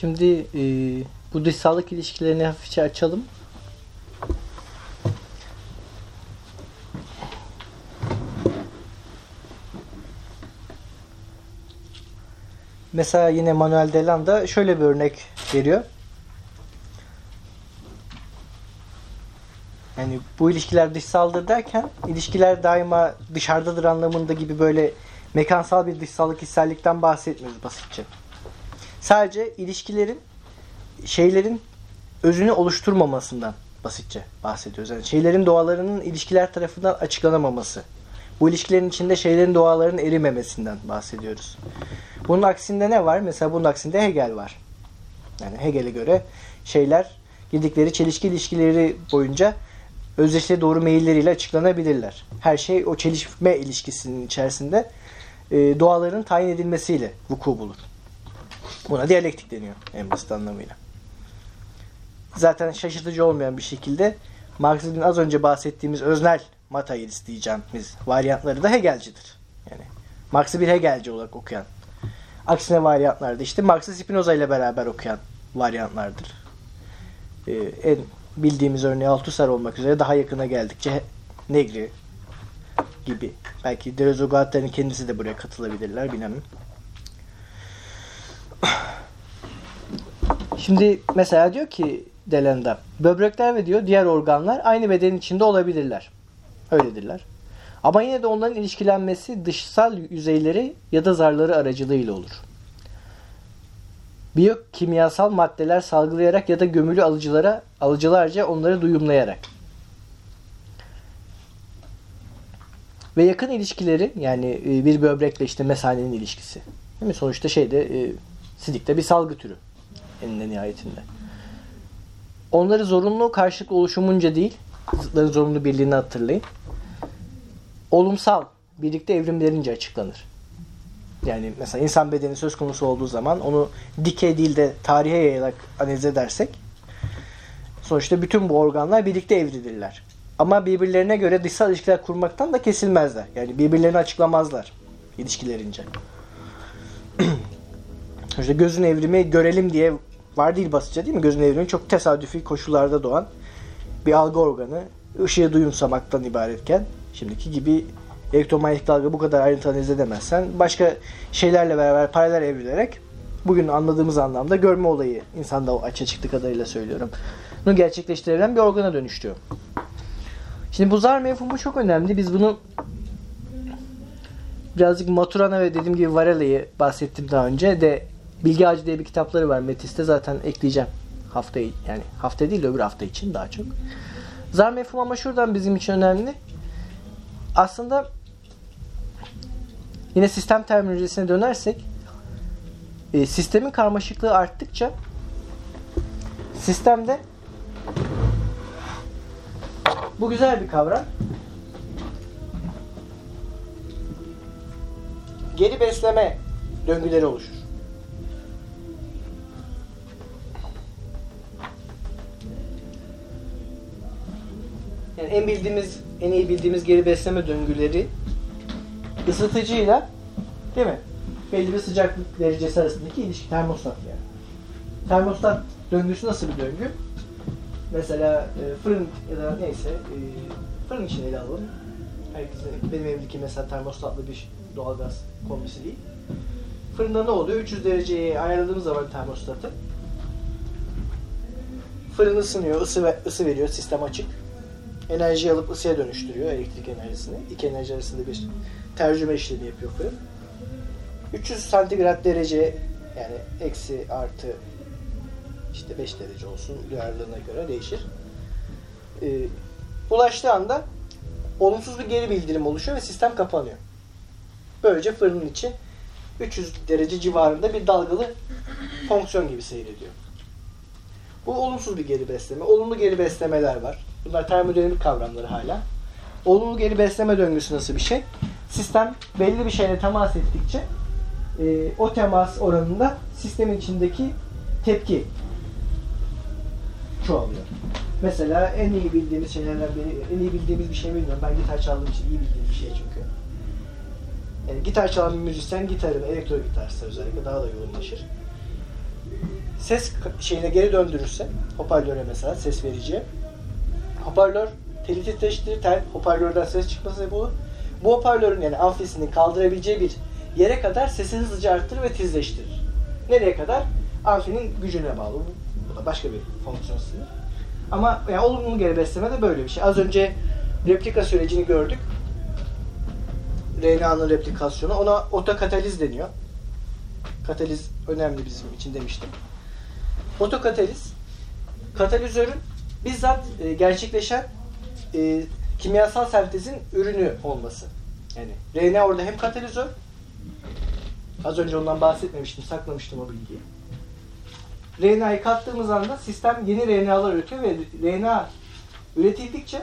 Şimdi e, bu dışsallık ilişkilerini hafifçe açalım. Mesela yine Manuel Delanda şöyle bir örnek veriyor. Yani bu ilişkiler dışsaldır derken ilişkiler daima dışarıdadır anlamında gibi böyle mekansal bir dışsallık hissellikten bahsetmiyoruz basitçe. Sadece ilişkilerin şeylerin özünü oluşturmamasından basitçe bahsediyoruz. Yani şeylerin doğalarının ilişkiler tarafından açıklanamaması. Bu ilişkilerin içinde şeylerin doğalarının erimemesinden bahsediyoruz. Bunun aksinde ne var? Mesela bunun aksinde Hegel var. Yani Hegel'e göre şeyler girdikleri çelişki ilişkileri boyunca özdeşliğe doğru meyilleriyle açıklanabilirler. Her şey o çelişme ilişkisinin içerisinde e, doğaların tayin edilmesiyle vuku bulur. Buna diyalektik deniyor en basit anlamıyla. Zaten şaşırtıcı olmayan bir şekilde Marksizmin az önce bahsettiğimiz öznel materyalist diyeceğimiz varyantları da Hegelcidir. Yani Marx'ı bir Hegelci olarak okuyan. Aksine varyantlarda işte Marx'ı Spinoza ile beraber okuyan varyantlardır. Ee, en bildiğimiz örneği Althusser olmak üzere daha yakına geldikçe Negri gibi. Belki Deleuze kendisi de buraya katılabilirler bilemem. Şimdi mesela diyor ki Delenda, böbrekler ve diyor diğer organlar aynı bedenin içinde olabilirler. Öyledirler. Ama yine de onların ilişkilenmesi dışsal yüzeyleri ya da zarları aracılığıyla olur. Biyokimyasal maddeler salgılayarak ya da gömülü alıcılara alıcılarca onları duyumlayarak. Ve yakın ilişkileri yani e, bir böbrekle işte mesanenin ilişkisi. Değil mi? Sonuçta şeyde e, sidikte bir salgı türü eninde nihayetinde. Onları zorunlu karşılıklı oluşumunca değil, zıtların zorunlu birliğini hatırlayın. Olumsal birlikte evrimlerince açıklanır. Yani mesela insan bedeni söz konusu olduğu zaman onu dikey değil de tarihe yayarak analiz edersek sonuçta bütün bu organlar birlikte evrilirler. Ama birbirlerine göre dışsal ilişkiler kurmaktan da kesilmezler. Yani birbirlerini açıklamazlar ilişkilerince. işte gözün evrimi görelim diye var değil basitçe değil mi? Gözün evrimi çok tesadüfi koşullarda doğan bir algı organı. ışığı duyumsamaktan ibaretken şimdiki gibi elektromanyetik dalga bu kadar ayrıntı analiz edemezsen başka şeylerle beraber paralel evrilerek bugün anladığımız anlamda görme olayı insanda açığa çıktı kadarıyla söylüyorum. Bunu gerçekleştirebilen bir organa dönüştürüyor. Şimdi bu zar mefhumu çok önemli. Biz bunu birazcık Maturana ve dediğim gibi Varela'yı bahsettim daha önce de Bilgi Ağacı diye bir kitapları var. Metis'te zaten ekleyeceğim. Haftayı yani hafta değil de öbür hafta için daha çok. Zar mefhumu ama şuradan bizim için önemli. Aslında yine sistem terminolojisine dönersek e, sistemin karmaşıklığı arttıkça sistemde bu güzel bir kavram. Geri besleme döngüleri oluşur. Yani en bildiğimiz, en iyi bildiğimiz geri besleme döngüleri ısıtıcıyla değil mi? Belli bir sıcaklık derecesi arasındaki ilişki termostat yani. Termostat döngüsü nasıl bir döngü? Mesela e, fırın ya da neyse e, fırın için ele alalım. Herkesin, benim evdeki mesela termostatlı bir doğalgaz kombisi değil. Fırında ne oluyor? 300 dereceye ayarladığımız zaman termostatı fırın ısınıyor, ısı, ısı veriyor, sistem açık enerji alıp ısıya dönüştürüyor elektrik enerjisini. İki enerji arasında bir tercüme işlemi yapıyor fırın. 300 santigrat derece yani eksi artı işte 5 derece olsun duyarlılığına göre değişir. Ee, ulaştığı anda olumsuz bir geri bildirim oluşuyor ve sistem kapanıyor. Böylece fırının içi 300 derece civarında bir dalgalı fonksiyon gibi seyrediyor. Bu olumsuz bir geri besleme. Olumlu geri beslemeler var. Bunlar termodinamik kavramları hala. Olumlu geri besleme döngüsü nasıl bir şey? Sistem belli bir şeyle temas ettikçe e, o temas oranında sistemin içindeki tepki çoğalıyor. Mesela en iyi bildiğimiz şeylerden biri, en iyi bildiğimiz bir şey bilmiyorum. Ben gitar çaldığım için iyi bildiğim bir şey çünkü. Yani gitar çalan bir müzisyen gitarını, elektro gitarsa özellikle daha da yoğunlaşır. ses şeyine geri döndürürse hoparlöre mesela ses verici hoparlör teli titreştirir, tel, hoparlörden ses çıkması sebep olur. Bu hoparlörün yani amfisinin kaldırabileceği bir yere kadar sesi hızlıca arttırır ve tizleştirir. Nereye kadar? Amfinin gücüne bağlı. Bu da başka bir fonksiyon sınır. Ama yani olumlu geri besleme de böyle bir şey. Az önce replika sürecini gördük. RNA'nın replikasyonu. Ona otokataliz deniyor. Kataliz önemli bizim için demiştim. Otokataliz, katalizörün bizzat e, gerçekleşen e, kimyasal sentezin ürünü olması. Yani RNA orada hem katalizör, az önce ondan bahsetmemiştim, saklamıştım o bilgiyi. RNA'yı kattığımız anda sistem yeni RNA'lar üretiyor ve RNA üretildikçe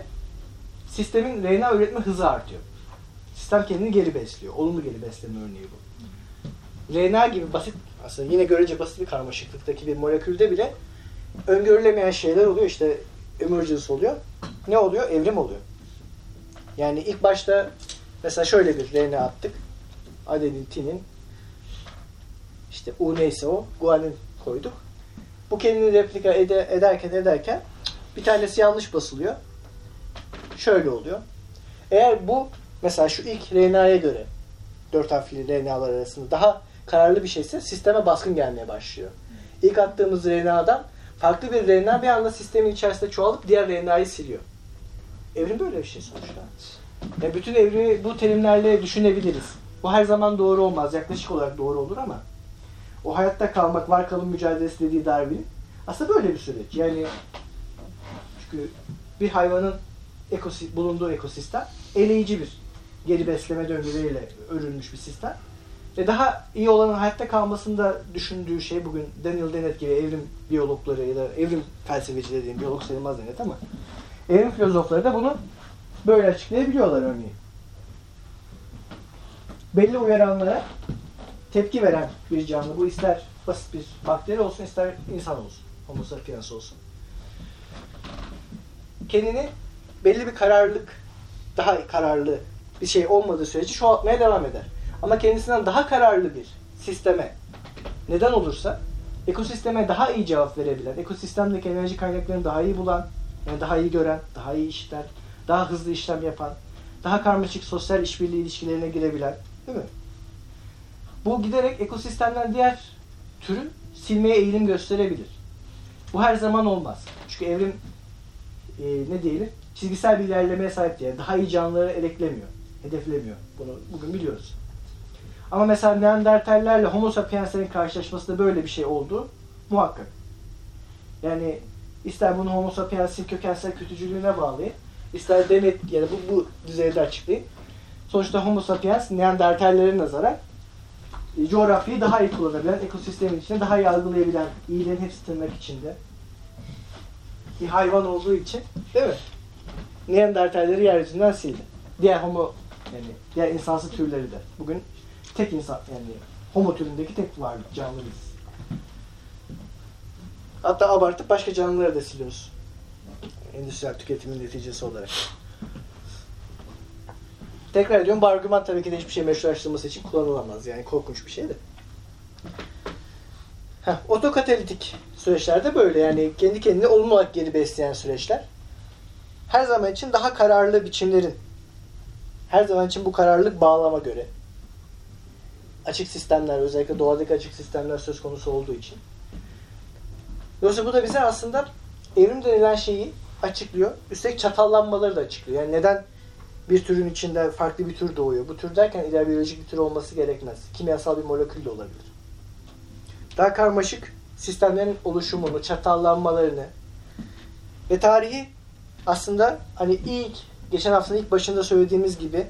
sistemin RNA üretme hızı artıyor. Sistem kendini geri besliyor. Olumlu geri besleme örneği bu. RNA gibi basit, aslında yine görece basit bir karmaşıklıktaki bir molekülde bile öngörülemeyen şeyler oluyor. İşte emergence oluyor. Ne oluyor? Evrim oluyor. Yani ilk başta mesela şöyle bir RNA attık. Adenin, tinin, işte U neyse o, guanin koyduk. Bu kendini replika ede, ederken ederken bir tanesi yanlış basılıyor. Şöyle oluyor. Eğer bu mesela şu ilk RNA'ya göre dört harfli RNA'lar arasında daha kararlı bir şeyse sisteme baskın gelmeye başlıyor. İlk attığımız RNA'dan farklı bir RNA bir anda sistemin içerisinde çoğalıp diğer RNA'yı siliyor. Evrim böyle bir şey sonuçta. Yani bütün evrimi bu terimlerle düşünebiliriz. Bu her zaman doğru olmaz. Yaklaşık olarak doğru olur ama o hayatta kalmak, var kalım mücadelesi dediği Darwin aslında böyle bir süreç. Yani çünkü bir hayvanın ekosi, bulunduğu ekosistem eleyici bir geri besleme döngüleriyle örülmüş bir sistem. Ve daha iyi olanın hayatta kalmasında düşündüğü şey bugün Daniel Dennett gibi evrim biyologları ya da evrim felsefecileri diyeyim, biyolog sayılmaz Dennett ama evrim filozofları da bunu böyle açıklayabiliyorlar örneğin. Belli uyaranlara tepki veren bir canlı. Bu ister basit bir bakteri olsun, ister insan olsun. Homo sapiens olsun. Kendini belli bir kararlılık, daha kararlı bir şey olmadığı sürece çoğaltmaya devam eder. Ama kendisinden daha kararlı bir sisteme neden olursa ekosisteme daha iyi cevap verebilen, ekosistemdeki enerji kaynaklarını daha iyi bulan, yani daha iyi gören, daha iyi işler, daha hızlı işlem yapan, daha karmaşık sosyal işbirliği ilişkilerine girebilen, değil mi? Bu giderek ekosistemden diğer türü silmeye eğilim gösterebilir. Bu her zaman olmaz. Çünkü evrim e, ne diyelim çizgisel bir ilerlemeye sahip diye daha iyi canlıları eleklemiyor, hedeflemiyor. Bunu bugün biliyoruz. Ama mesela Neandertallerle Homo sapienslerin karşılaşmasında böyle bir şey oldu muhakkak. Yani ister bunu Homo sapiens'in kökensel kötücülüğüne bağlayın, ister demet ya bu, bu düzeyde açıklayın. Sonuçta Homo sapiens Neandertallere nazaran e, coğrafyayı daha iyi kullanabilen, ekosistemin içinde daha iyi algılayabilen, iyiliğin hepsi tırnak içinde bir hayvan olduğu için değil mi? Neandertalleri yeryüzünden sildi. Diğer homo yani diğer insansı türleri de. Bugün tek insan yani homo türündeki tek varlık canlı biz. Hatta abartıp başka canlıları da siliyoruz. Endüstriyel tüketimin neticesi olarak. Tekrar ediyorum bu argüman tabii ki de hiçbir şey meşrulaştırması için kullanılamaz. Yani korkunç bir şey de. Heh, otokatalitik süreçlerde böyle yani kendi kendine olumlu olarak geri besleyen süreçler. Her zaman için daha kararlı biçimlerin her zaman için bu kararlılık bağlama göre açık sistemler özellikle doğadaki açık sistemler söz konusu olduğu için. Dolayısıyla bu da bize aslında evrim denilen şeyi açıklıyor. Üstelik çatallanmaları da açıklıyor. Yani neden bir türün içinde farklı bir tür doğuyor? Bu tür derken iler biyolojik bir tür olması gerekmez. Kimyasal bir molekül de olabilir. Daha karmaşık sistemlerin oluşumunu, çatallanmalarını ve tarihi aslında hani ilk geçen haftanın ilk başında söylediğimiz gibi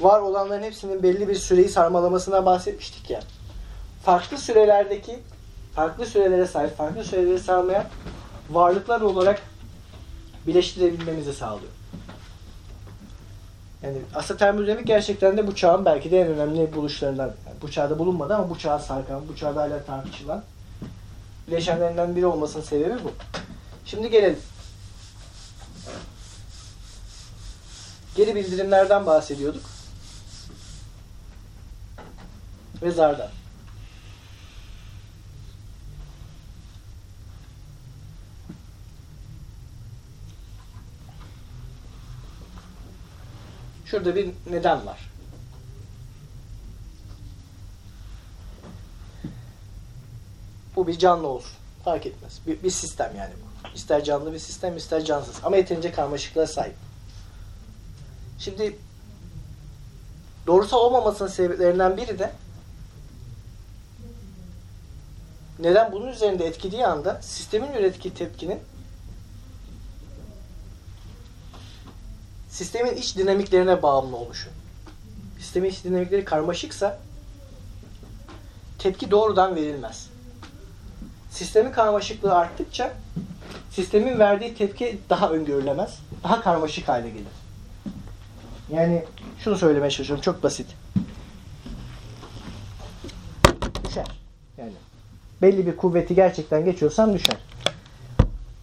var olanların hepsinin belli bir süreyi sarmalamasına bahsetmiştik ya. Farklı sürelerdeki farklı sürelere sahip, farklı süreleri sarmayan varlıklar olarak birleştirebilmemizi sağlıyor. Yani aslında termodinamik gerçekten de bu çağın belki de en önemli buluşlarından. Yani bu çağda bulunmadı ama bu çağa sarkan, bu çağda hala tartışılan bileşenlerinden biri olmasının sebebi bu. Şimdi gelelim. Geri bildirimlerden bahsediyorduk ve zardan. Şurada bir neden var. Bu bir canlı olsun. Fark etmez. Bir, bir sistem yani bu. İster canlı bir sistem ister cansız. Ama yeterince karmaşıklığa sahip. Şimdi doğrusal olmamasının sebeplerinden biri de neden bunun üzerinde etkilediği anda sistemin ürettiği tepkinin sistemin iç dinamiklerine bağımlı oluşu. Sistemin iç dinamikleri karmaşıksa tepki doğrudan verilmez. Sistemin karmaşıklığı arttıkça sistemin verdiği tepki daha öngörülemez, daha karmaşık hale gelir. Yani şunu söylemeye çalışıyorum, çok basit. Düşer. Yani belli bir kuvveti gerçekten geçiyorsam düşer.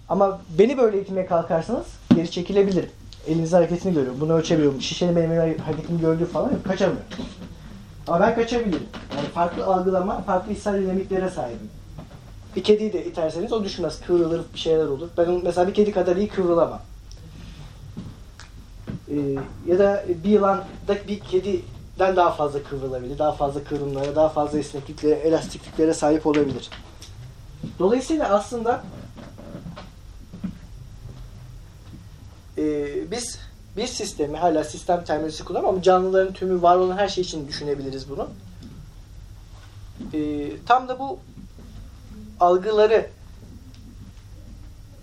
Ama beni böyle itmeye kalkarsanız geri çekilebilirim. Eliniz hareketini görüyorum. Bunu ölçebiliyorum. Şişenin benim hareketimi gördüğü falan yok. Kaçamıyorum. Ama ben kaçabilirim. Yani farklı algılama, farklı hissel dinamiklere sahibim. Bir kediyi de iterseniz o düşmez. Kıvrılır, bir şeyler olur. Ben mesela bir kedi kadar iyi kıvrılamam. Ee, ya da bir yılan da bir kediden daha fazla kıvrılabilir. Daha fazla kıvrımlara, daha fazla esnekliklere, elastikliklere sahip olabilir. Dolayısıyla aslında e, biz bir sistemi hala sistem terminolojisi kullanmam ama canlıların tümü var olan her şey için düşünebiliriz bunu. E, tam da bu algıları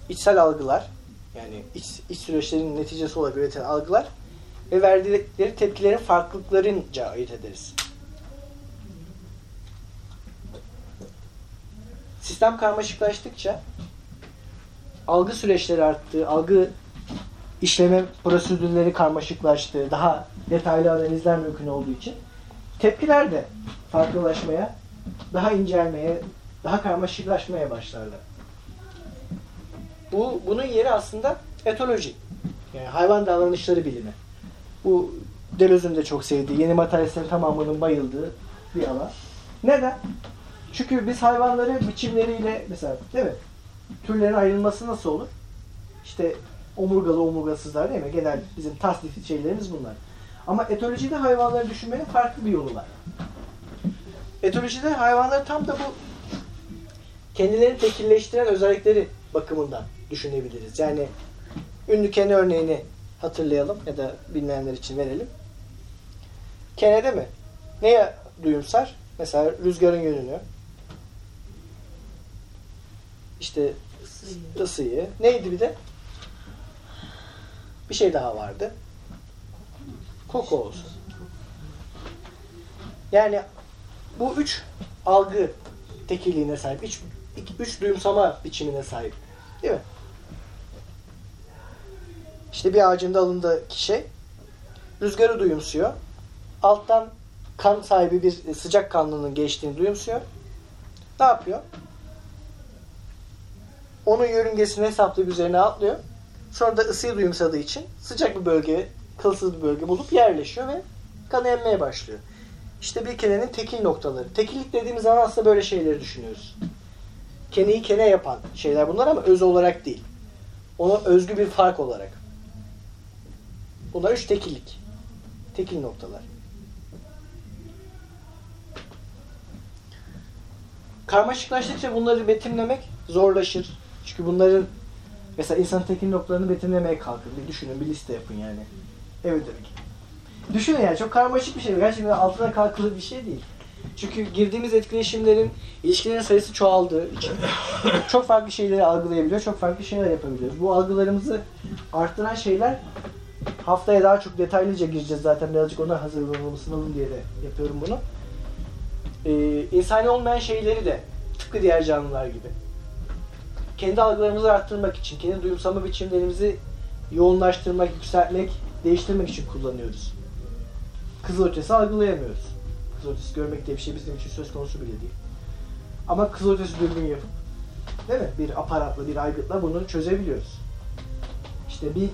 içsel algılar yani iç, iç süreçlerin neticesi olarak üreten algılar ve verdikleri tepkilerin farklılıklarınca ayırt ederiz. Sistem karmaşıklaştıkça algı süreçleri arttı, algı işleme prosedürleri karmaşıklaştı, daha detaylı analizler mümkün olduğu için tepkiler de farklılaşmaya, daha incelmeye, daha karmaşıklaşmaya başlarlar. Bu bunun yeri aslında etoloji. Yani hayvan davranışları bilimi. Bu Deleuze'ün de çok sevdiği, yeni materyalistlerin tamamının bayıldığı bir alan. Neden? Çünkü biz hayvanları biçimleriyle mesela değil mi? Türlerin ayrılması nasıl olur? İşte omurgalı omurgasızlar değil mi? Genel bizim tasnif şeylerimiz bunlar. Ama etolojide hayvanları düşünmenin farklı bir yolu var. Etolojide hayvanları tam da bu kendilerini tekilleştiren özellikleri bakımından düşünebiliriz. Yani ünlü kene örneğini hatırlayalım ya da bilmeyenler için verelim. Kene değil mi? Neye duyumsar? Mesela rüzgarın yönünü. İşte ısıyı. Neydi bir de? Bir şey daha vardı. Koku olsun. Yani bu üç algı tekilliğine sahip. Üç, üç duyumsama biçimine sahip. Değil mi? İşte bir ağacın dalındaki şey rüzgarı duyumsuyor. Alttan kan sahibi bir sıcak kanlının geçtiğini duyumsuyor. Ne yapıyor? Onun yörüngesini hesaplayıp üzerine atlıyor. Sonra da ısıyı duyumsadığı için sıcak bir bölge, kılsız bir bölge bulup yerleşiyor ve kanı emmeye başlıyor. İşte bir kenenin tekil noktaları. Tekillik dediğimiz zaman aslında böyle şeyleri düşünüyoruz. Keneyi kene yapan şeyler bunlar ama öz olarak değil. Ona özgü bir fark olarak. Bunlar üç tekillik. Tekil noktalar. Karmaşıklaştıkça bunları betimlemek zorlaşır. Çünkü bunların mesela insan tekil noktalarını betimlemeye kalkın. Bir düşünün, bir liste yapın yani. Evet demek. Düşünün yani çok karmaşık bir şey. Gerçekten altına kalkılır bir şey değil. Çünkü girdiğimiz etkileşimlerin, ilişkilerin sayısı çoğaldığı için çok farklı şeyleri algılayabiliyor, çok farklı şeyler yapabiliyoruz. Bu algılarımızı arttıran şeyler haftaya daha çok detaylıca gireceğiz zaten birazcık ona hazırlanalım diye de yapıyorum bunu. Ee, insani olmayan şeyleri de tıpkı diğer canlılar gibi kendi algılarımızı arttırmak için, kendi duyumsama biçimlerimizi yoğunlaştırmak, yükseltmek, değiştirmek için kullanıyoruz. Kızıl ötesi algılayamıyoruz. Kızıl ötesi görmek diye bir şey bizim için söz konusu bile değil. Ama kızıl ötesi dürbün yapıp değil mi? Bir aparatla, bir aygıtla bunu çözebiliyoruz. İşte bir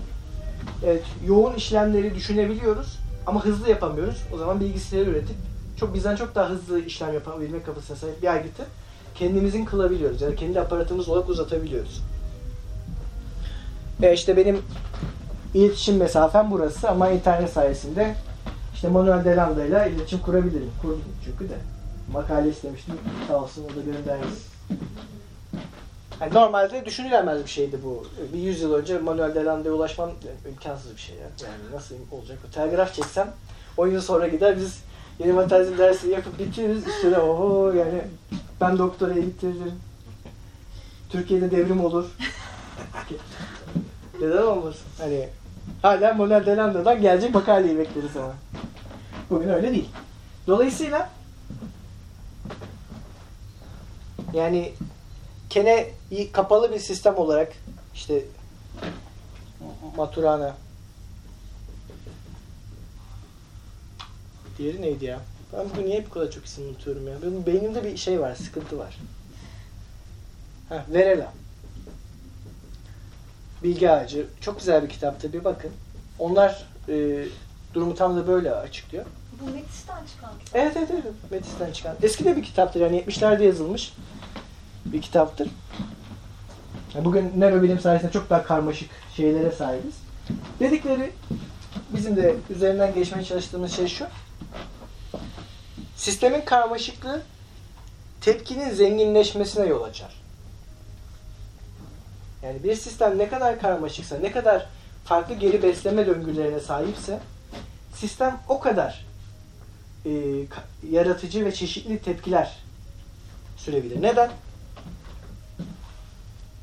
evet, yoğun işlemleri düşünebiliyoruz ama hızlı yapamıyoruz. O zaman bilgisayarı üretip çok bizden çok daha hızlı işlem yapabilme kapasitesine sahip bir aygıtı kendimizin kılabiliyoruz. Yani kendi aparatımız olarak uzatabiliyoruz. E işte benim iletişim mesafen burası ama internet sayesinde işte Manuel Delanda ile iletişim kurabilirim. Kurdum çünkü de. Makale istemiştim. Sağ olsun o da göndermiş. Yani normalde düşünülemez bir şeydi bu. Bir yüzyıl önce Manuel Delanda'ya ulaşmam imkansız bir şey ya. Yani nasıl olacak? Telgraf çeksem 10 yıl sonra gider biz yeni materyalizm dersi yapıp bitiririz. Üstüne oho yani ben doktoraya bitiririm. Türkiye'de devrim olur. Neden olmasın? Hani hala Manuel Delanda'dan gelecek makaleyi bekleriz ama. Bugün öyle değil. Dolayısıyla yani kene kapalı bir sistem olarak işte Maturana Diğeri neydi ya? Ben bugün niye bu kadar çok isim unutuyorum ya? Benim beynimde bir şey var, sıkıntı var. Ha, Verela. Bilgi Ağacı. Çok güzel bir kitaptı. Bir bakın. Onlar e, durumu tam da böyle açıklıyor. Bu Metis'ten çıkan kitap. Evet evet evet. Metis'ten çıkan. Eski de bir kitaptır yani 70'lerde yazılmış bir kitaptır. Bugün nörobilim sayesinde çok daha karmaşık şeylere sahibiz. Dedikleri bizim de üzerinden geçmeye çalıştığımız şey şu. Sistemin karmaşıklığı tepkinin zenginleşmesine yol açar. Yani bir sistem ne kadar karmaşıksa, ne kadar farklı geri besleme döngülerine sahipse sistem o kadar e, yaratıcı ve çeşitli tepkiler sürebilir. Neden?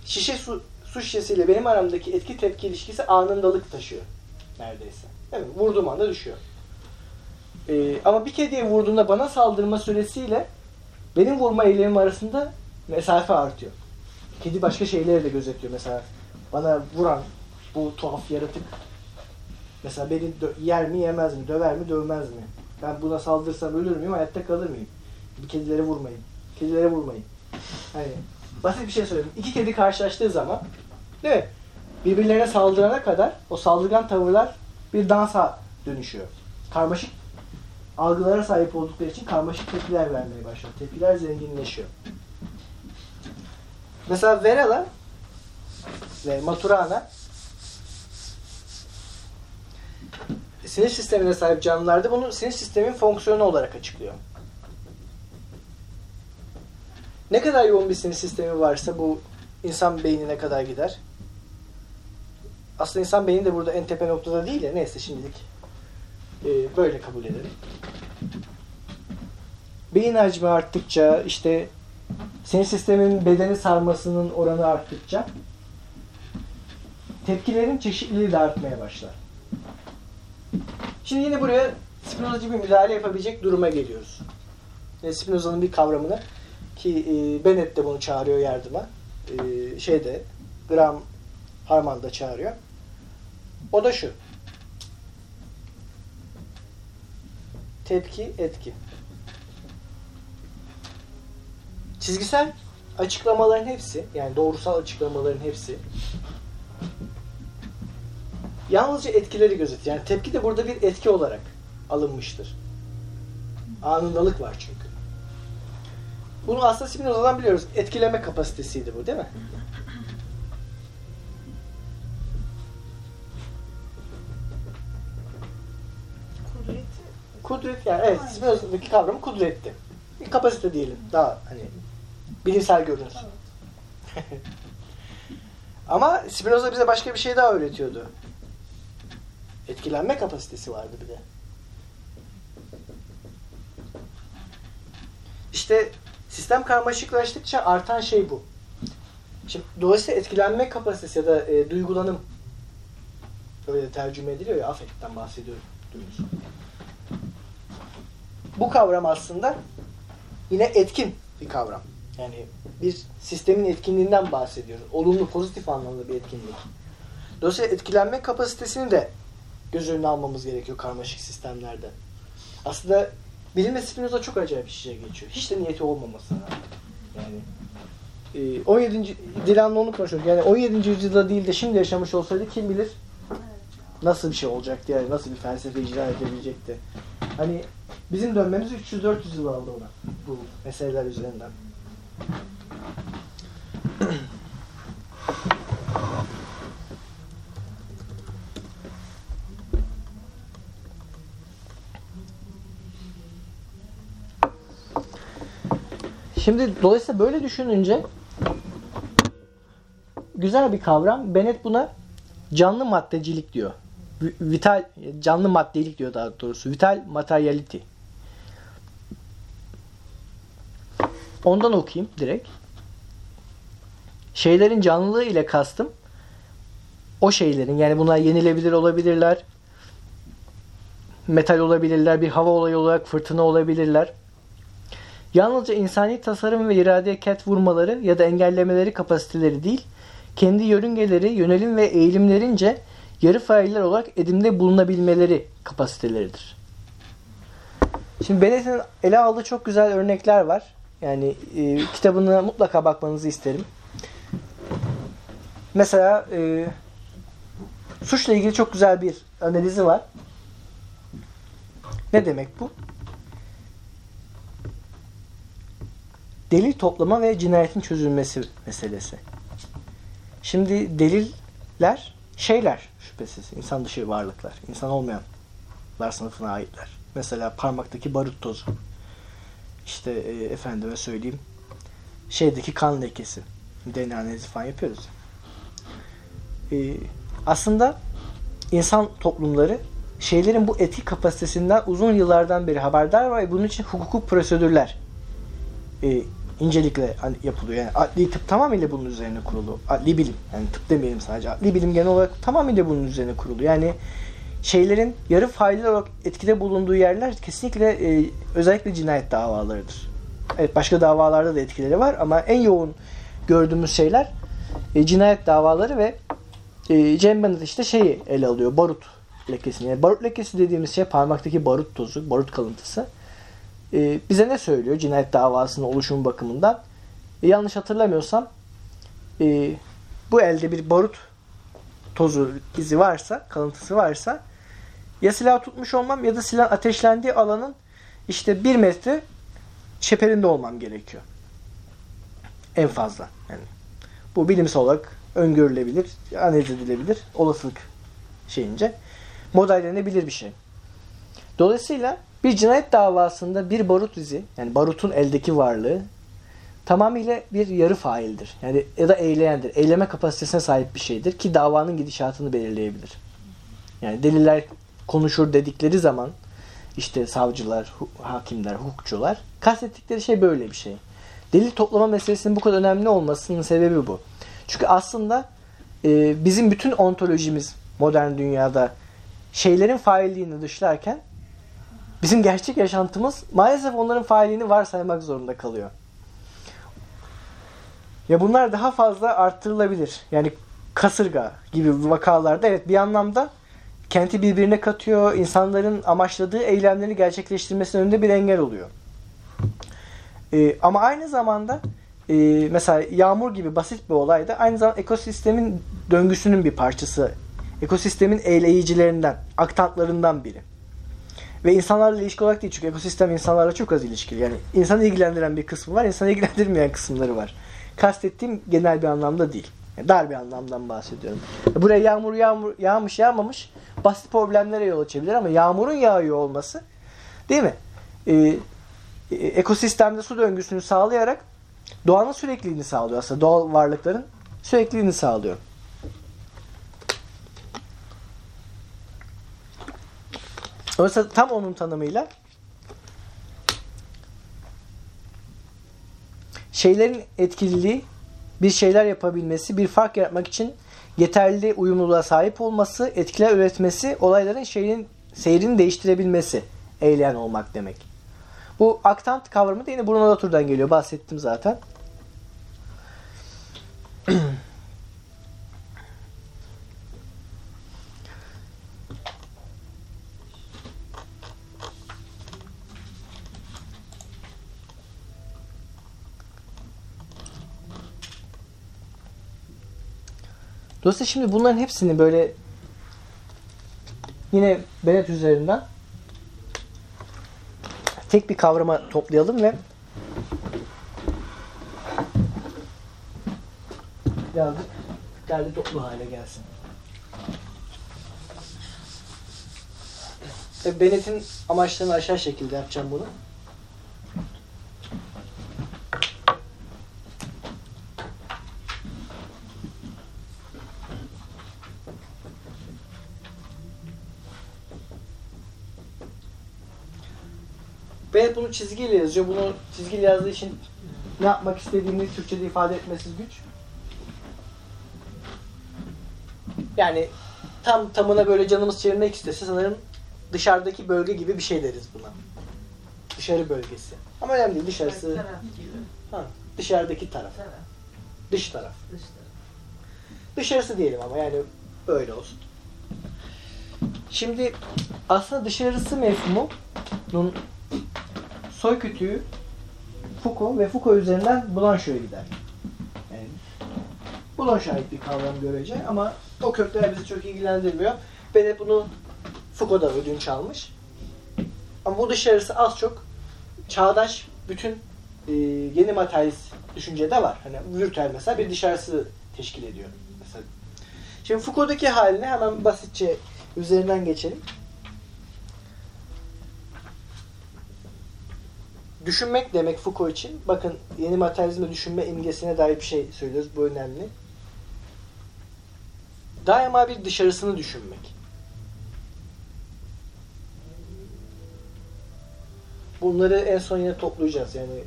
Şişe su, su şişesiyle benim aramdaki etki tepki ilişkisi anındalık taşıyor neredeyse. Evet, vurduğum anda düşüyor. Ee, ama bir kediye vurduğunda bana saldırma süresiyle benim vurma eylemim arasında mesafe artıyor. Kedi başka şeyleri de gözetiyor. Mesela bana vuran bu tuhaf yaratık mesela beni yer mi yemez mi, döver mi dövmez mi? Ben buna saldırsam ölür müyüm, hayatta kalır mıyım? Kedilere vurmayın. Kedilere vurmayın. Hani basit bir şey söyleyeyim. İki kedi karşılaştığı zaman değil mi? Birbirlerine saldırana kadar o saldırgan tavırlar bir dansa dönüşüyor. Karmaşık algılara sahip oldukları için karmaşık tepkiler vermeye başlıyor. Tepkiler zenginleşiyor. Mesela Verela ve Maturana sinir sistemine sahip canlılarda bunu sinir sistemin fonksiyonu olarak açıklıyor. Ne kadar yoğun bir sinir sistemi varsa bu insan beynine kadar gider. Aslında insan beyni de burada en tepe noktada değil de neyse şimdilik e, böyle kabul edelim. Beyin hacmi arttıkça işte sinir sistemin bedeni sarmasının oranı arttıkça tepkilerin çeşitliliği de artmaya başlar. Şimdi yine buraya Spinozacı bir müdahale yapabilecek duruma geliyoruz. Yani Spinoza'nın bir kavramını ki e, Bennett de bunu çağırıyor yardıma. E, şeyde Graham Harman da çağırıyor. O da şu. Tepki, etki. Çizgisel açıklamaların hepsi, yani doğrusal açıklamaların hepsi yalnızca etkileri gözetiyor. Yani tepki de burada bir etki olarak alınmıştır. Anındalık var çünkü. Bunu aslında Spinoza'dan biliyoruz. Etkileme kapasitesiydi bu değil mi? Kudreti. Kudret yani evet Spinoza'daki kavramı kudretti. Bir kapasite diyelim. Daha hani bilimsel görünür. Ama Spinoza bize başka bir şey daha öğretiyordu. Etkilenme kapasitesi vardı bir de. İşte sistem karmaşıklaştıkça artan şey bu. Şimdi dolayısıyla etkilenme kapasitesi ya da e, duygulanım öyle tercüme ediliyor ya afektten bahsediyorum. Duyuyorsun. Bu kavram aslında yine etkin bir kavram. Yani bir sistemin etkinliğinden bahsediyoruz. Olumlu, pozitif anlamda bir etkinlik. Dolayısıyla etkilenme kapasitesini de göz önüne almamız gerekiyor karmaşık sistemlerde. Aslında bilim ve Spinoza çok acayip bir şey geçiyor. Hiç de niyeti olmaması. Yani 17. Dilan'la onu konuşuyoruz. Yani 17. yüzyılda değil de şimdi yaşamış olsaydı kim bilir nasıl bir şey olacaktı yani nasıl bir felsefe icra edebilecekti. Hani bizim dönmemiz 300-400 yıl aldı ona bu meseleler üzerinden. Şimdi dolayısıyla böyle düşününce güzel bir kavram. Bennett buna canlı maddecilik diyor. Vi- Vital canlı maddelik diyor daha doğrusu. Vital materiality. Ondan okuyayım direkt. Şeylerin canlılığı ile kastım o şeylerin yani bunlar yenilebilir olabilirler. Metal olabilirler, bir hava olayı olarak fırtına olabilirler. Yalnızca insani tasarım ve iradeye ket vurmaları ya da engellemeleri kapasiteleri değil, kendi yörüngeleri, yönelim ve eğilimlerince yarı failler olarak edimde bulunabilmeleri kapasiteleridir. Şimdi Bennett'in ele aldığı çok güzel örnekler var. Yani e, kitabına mutlaka bakmanızı isterim. Mesela e, suçla ilgili çok güzel bir analizi var. Ne demek bu? Delil toplama ve cinayetin çözülmesi meselesi. Şimdi deliller şeyler şüphesiz. insan dışı varlıklar. insan olmayanlar sınıfına aitler. Mesela parmaktaki barut tozu. İşte e, efendime söyleyeyim şeydeki kan lekesi. DNA analizi falan yapıyoruz. E, aslında insan toplumları şeylerin bu etik kapasitesinden uzun yıllardan beri haberdar ve bunun için hukuku prosedürler e, incelikle yapılıyor. Yani adli tıp tamamıyla bunun üzerine kurulu. Adli bilim. Yani tıp demeyelim sadece. Adli bilim genel olarak tamamıyla bunun üzerine kurulu. Yani şeylerin yarı failler olarak etkide bulunduğu yerler kesinlikle e, özellikle cinayet davalarıdır. Evet başka davalarda da etkileri var ama en yoğun gördüğümüz şeyler e, cinayet davaları ve e, Cem Bennett işte şeyi ele alıyor. Barut lekesini. Yani barut lekesi dediğimiz şey parmaktaki barut tozu, barut kalıntısı. E, bize ne söylüyor cinayet davasının oluşum bakımından? E, yanlış hatırlamıyorsam e, bu elde bir barut tozu izi varsa, kalıntısı varsa ya silah tutmuş olmam ya da silah ateşlendiği alanın işte bir metre çeperinde olmam gerekiyor. En fazla. Yani bu bilimsel olarak öngörülebilir, analiz edilebilir, olasılık şeyince modellenebilir bir şey. Dolayısıyla bir cinayet davasında bir barut izi, yani barutun eldeki varlığı tamamıyla bir yarı faildir. Yani ya da eyleyendir. Eyleme kapasitesine sahip bir şeydir ki davanın gidişatını belirleyebilir. Yani deliller konuşur dedikleri zaman işte savcılar, hakimler, hukukçular kastettikleri şey böyle bir şey. Delil toplama meselesinin bu kadar önemli olmasının sebebi bu. Çünkü aslında e, bizim bütün ontolojimiz modern dünyada şeylerin failliğini dışlarken bizim gerçek yaşantımız maalesef onların failliğini varsaymak zorunda kalıyor. Ya bunlar daha fazla arttırılabilir. Yani kasırga gibi vakalarda evet bir anlamda kenti birbirine katıyor, insanların amaçladığı eylemlerini gerçekleştirmesinin önünde bir engel oluyor. Ee, ama aynı zamanda e, mesela yağmur gibi basit bir olay da aynı zamanda ekosistemin döngüsünün bir parçası. Ekosistemin eyleyicilerinden, aktantlarından biri. Ve insanlarla ilişki olarak değil çünkü ekosistem insanlarla çok az ilişkili. Yani insanı ilgilendiren bir kısmı var, insanı ilgilendirmeyen kısımları var. Kastettiğim genel bir anlamda değil. Yani dar bir anlamdan bahsediyorum. Buraya yağmur yağmur yağmış yağmamış basit problemlere yol açabilir ama yağmurun yağıyor olması değil mi? Ee, e, ekosistemde su döngüsünü sağlayarak doğanın sürekliliğini sağlıyor aslında. Doğal varlıkların sürekliliğini sağlıyor. Oysa tam onun tanımıyla şeylerin etkililiği bir şeyler yapabilmesi, bir fark yaratmak için yeterli uyumluluğa sahip olması, etkiler üretmesi, olayların şeyin seyrini değiştirebilmesi eyleyen olmak demek. Bu aktant kavramı da yine Bruno Latour'dan geliyor. Bahsettim zaten. Dolayısıyla şimdi bunların hepsini böyle yine Bennett üzerinden tek bir kavrama toplayalım ve birazcık derli toplu hale gelsin. Tabii Bennett'in amaçlarını aşağı şekilde yapacağım bunu. Bennett bunu çizgiyle yazıyor. Bunu çizgiyle yazdığı için ne yapmak istediğini Türkçe'de ifade etmesi güç. Yani tam tamına böyle canımız çevirmek istese sanırım dışarıdaki bölge gibi bir şey deriz buna. Dışarı bölgesi. Ama önemli değil dışarısı. Taraf gibi. Ha, dışarıdaki taraf. Taraf. Dış taraf. Dış taraf. Dışarısı diyelim ama yani böyle olsun. Şimdi aslında dışarısı mefhumunun soy kütüğü Foucault ve Foucault üzerinden Blanchot'a gider. Yani Blanchot'a ait bir kavram görece ama o kökler bizi çok ilgilendirmiyor. Ben de bunu Foucault'da ödünç almış. Ama bu dışarısı az çok çağdaş bütün e, yeni materyalist düşüncede var. Hani virtüel mesela bir dışarısı teşkil ediyor. Mesela. Şimdi Foucault'daki haline hemen basitçe üzerinden geçelim. Düşünmek demek Foucault için. Bakın yeni materyalizmde düşünme imgesine dair bir şey söylüyoruz. Bu önemli. Daima bir dışarısını düşünmek. Bunları en son yine toplayacağız. Yani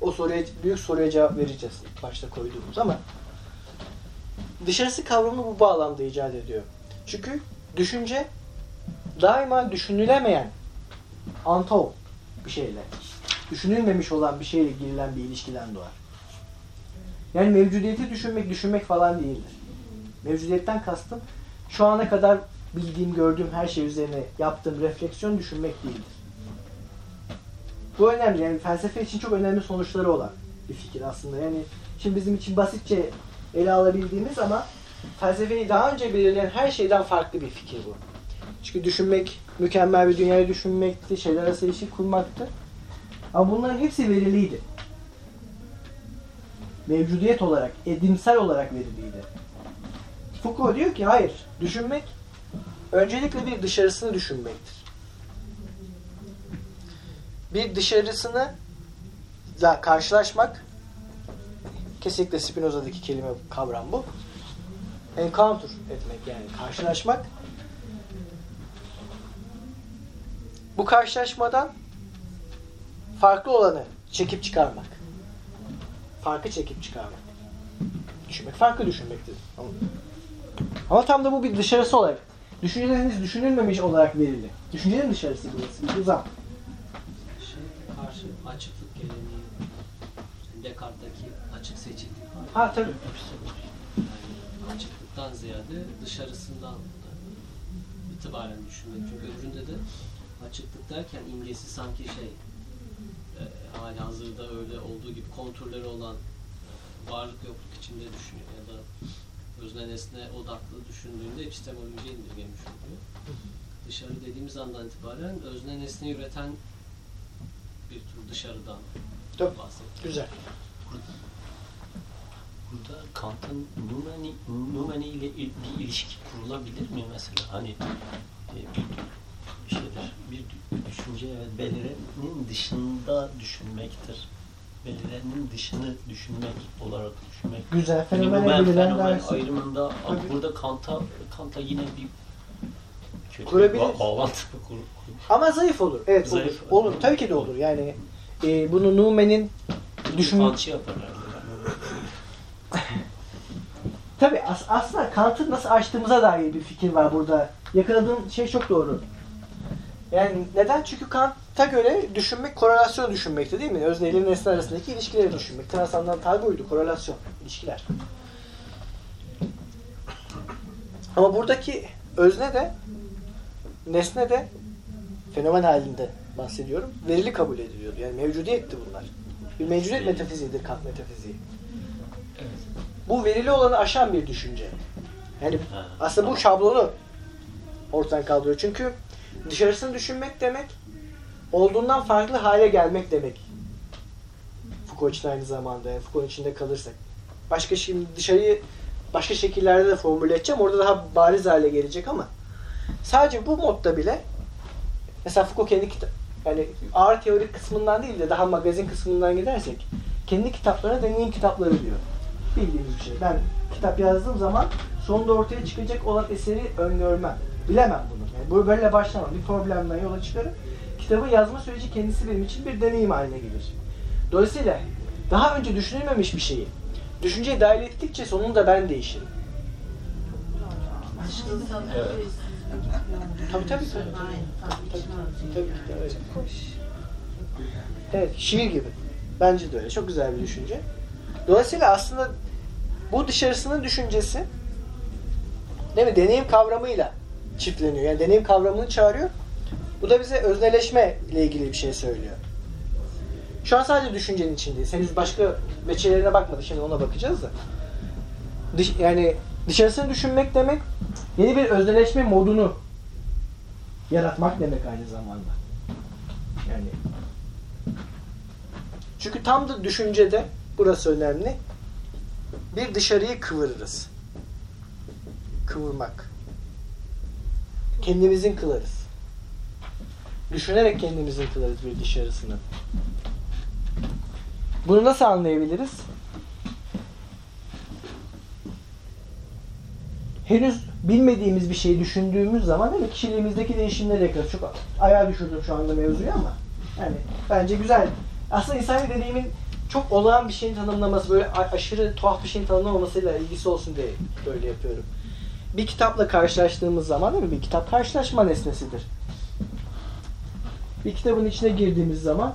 o soruya büyük soruya cevap vereceğiz ilk başta koyduğumuz ama dışarısı kavramını bu bağlamda icat ediyor. Çünkü düşünce daima düşünülemeyen antol bir şeyle, düşünülmemiş olan bir şeyle girilen bir ilişkiden doğar. Yani mevcudiyeti düşünmek, düşünmek falan değildir. Mevcudiyetten kastım şu ana kadar bildiğim, gördüğüm her şey üzerine yaptığım refleksiyon düşünmek değildir. Bu önemli. Yani felsefe için çok önemli sonuçları olan bir fikir aslında. Yani şimdi bizim için basitçe ele alabildiğimiz ama felsefeyi daha önce belirleyen her şeyden farklı bir fikir bu. Çünkü düşünmek, mükemmel bir dünyayı düşünmekti, şeyler arası ilişki kurmaktı. Ama bunların hepsi veriliydi. Mevcudiyet olarak, edimsel olarak veriliydi. Foucault diyor ki hayır, düşünmek öncelikle bir dışarısını düşünmektir. Bir dışarısını da karşılaşmak kesinlikle Spinoza'daki kelime kavram bu. Encounter etmek yani karşılaşmak. Bu karşılaşmadan farklı olanı çekip çıkarmak. Farkı çekip çıkarmak. Düşünmek farklı düşünmektir. Ama, ama tam da bu bir dışarısı olarak. Düşünceleriniz düşünülmemiş olarak verili. Düşüncenin dışarısı burası. Bir uzam. şey karşı açıklık geleneği Descartes'teki açık ya, Ha tabii. Yani açıklıktan ziyade dışarısından itibaren düşünmek. Çünkü öbüründe de açıklık derken imgesi sanki şey hali hazırda öyle olduğu gibi konturları olan e, varlık yokluk içinde düşünüyor ya da özne nesne odaklı düşündüğünde epistemolojiye indirgemiş oluyor. Dışarı dediğimiz andan itibaren özne nesne üreten bir tür dışarıdan Tabii. bahsediyor. Güzel. Burada Kant'ın Numeni, Numeni ile il- bir ilişki kurulabilir mi mesela? Hani e, bir şeydir, bir dü- düşünce evet, belirenin dışında düşünmektir. Belirenin dışını düşünmek olarak düşünmek. Güzel. Fenomen, Fenomen fenomen, edilen fenomen dersi. ayrımında Tabii. burada Kant'a Kant'a yine bir kötü Kurabiliriz. bir ba- bağlantı kur, kur- Ama zayıf olur. Evet Zayıf. olur. Olur. Tabii ki de olur. Yani e, bunu Numen'in düşün... Kantçı yaparlar. Tabii as- aslında Kant'ı nasıl açtığımıza dair bir fikir var burada. Yakaladığın şey çok doğru. Yani neden? Çünkü Kant'a göre düşünmek korelasyon düşünmekti değil mi? Özne ile nesne arasındaki ilişkileri düşünmek. Transandan tabi uydu. Korelasyon, ilişkiler. Ama buradaki özne de nesne de fenomen halinde bahsediyorum. Verili kabul ediliyordu. Yani mevcudiyetti bunlar. Bir mevcudiyet metafiziğidir Kant metafiziği. Evet. Bu verili olanı aşan bir düşünce. Yani aslında bu şablonu ortadan kaldırıyor. Çünkü dışarısını düşünmek demek olduğundan farklı hale gelmek demek. Foucault için aynı zamanda. Yani Foucault'un içinde kalırsak. Başka şimdi dışarıyı başka şekillerde de formüle edeceğim. Orada daha bariz hale gelecek ama sadece bu modda bile mesela Foucault kendi kitap yani ağır teorik kısmından değil de daha magazin kısmından gidersek kendi kitaplarına deneyim kitapları diyor. Bildiğimiz bir şey. Ben kitap yazdığım zaman sonunda ortaya çıkacak olan eseri öngörmem. Bilemem bunu. Yani bu böyle başlamam. Bir problemden yola çıkarım. Kitabı yazma süreci kendisi benim için bir deneyim haline gelir. Dolayısıyla daha önce düşünülmemiş bir şeyi düşünceye dahil ettikçe sonunda ben değişirim. Evet. Tabii tabii tabii. Tabii, tabii. Evet, şiir gibi. Bence de öyle. Çok güzel bir düşünce. Dolayısıyla aslında bu dışarısının düşüncesi değil mi? Deneyim kavramıyla çiftleniyor. Yani deneyim kavramını çağırıyor. Bu da bize özneleşme ile ilgili bir şey söylüyor. Şu an sadece düşüncenin içindeyiz. Henüz başka veçelerine bakmadık. Şimdi ona bakacağız da. Dış, yani dışarısını düşünmek demek yeni bir özneleşme modunu yaratmak demek aynı zamanda. Yani çünkü tam da düşüncede burası önemli. Bir dışarıyı kıvırırız. Kıvırmak. Kendimizin kılarız. Düşünerek kendimizin kılarız bir dışarısını. Bunu nasıl anlayabiliriz? henüz bilmediğimiz bir şeyi düşündüğümüz zaman değil mi? Kişiliğimizdeki değişimleri yakarız. Çok ayağa düşürdüm şu anda mevzuyu ama yani bence güzel. Aslında insani deneyimin çok olağan bir şeyin tanımlaması, böyle aşırı tuhaf bir şeyin tanımlamamasıyla ilgisi olsun diye böyle yapıyorum. Bir kitapla karşılaştığımız zaman değil mi? Bir kitap karşılaşma nesnesidir. Bir kitabın içine girdiğimiz zaman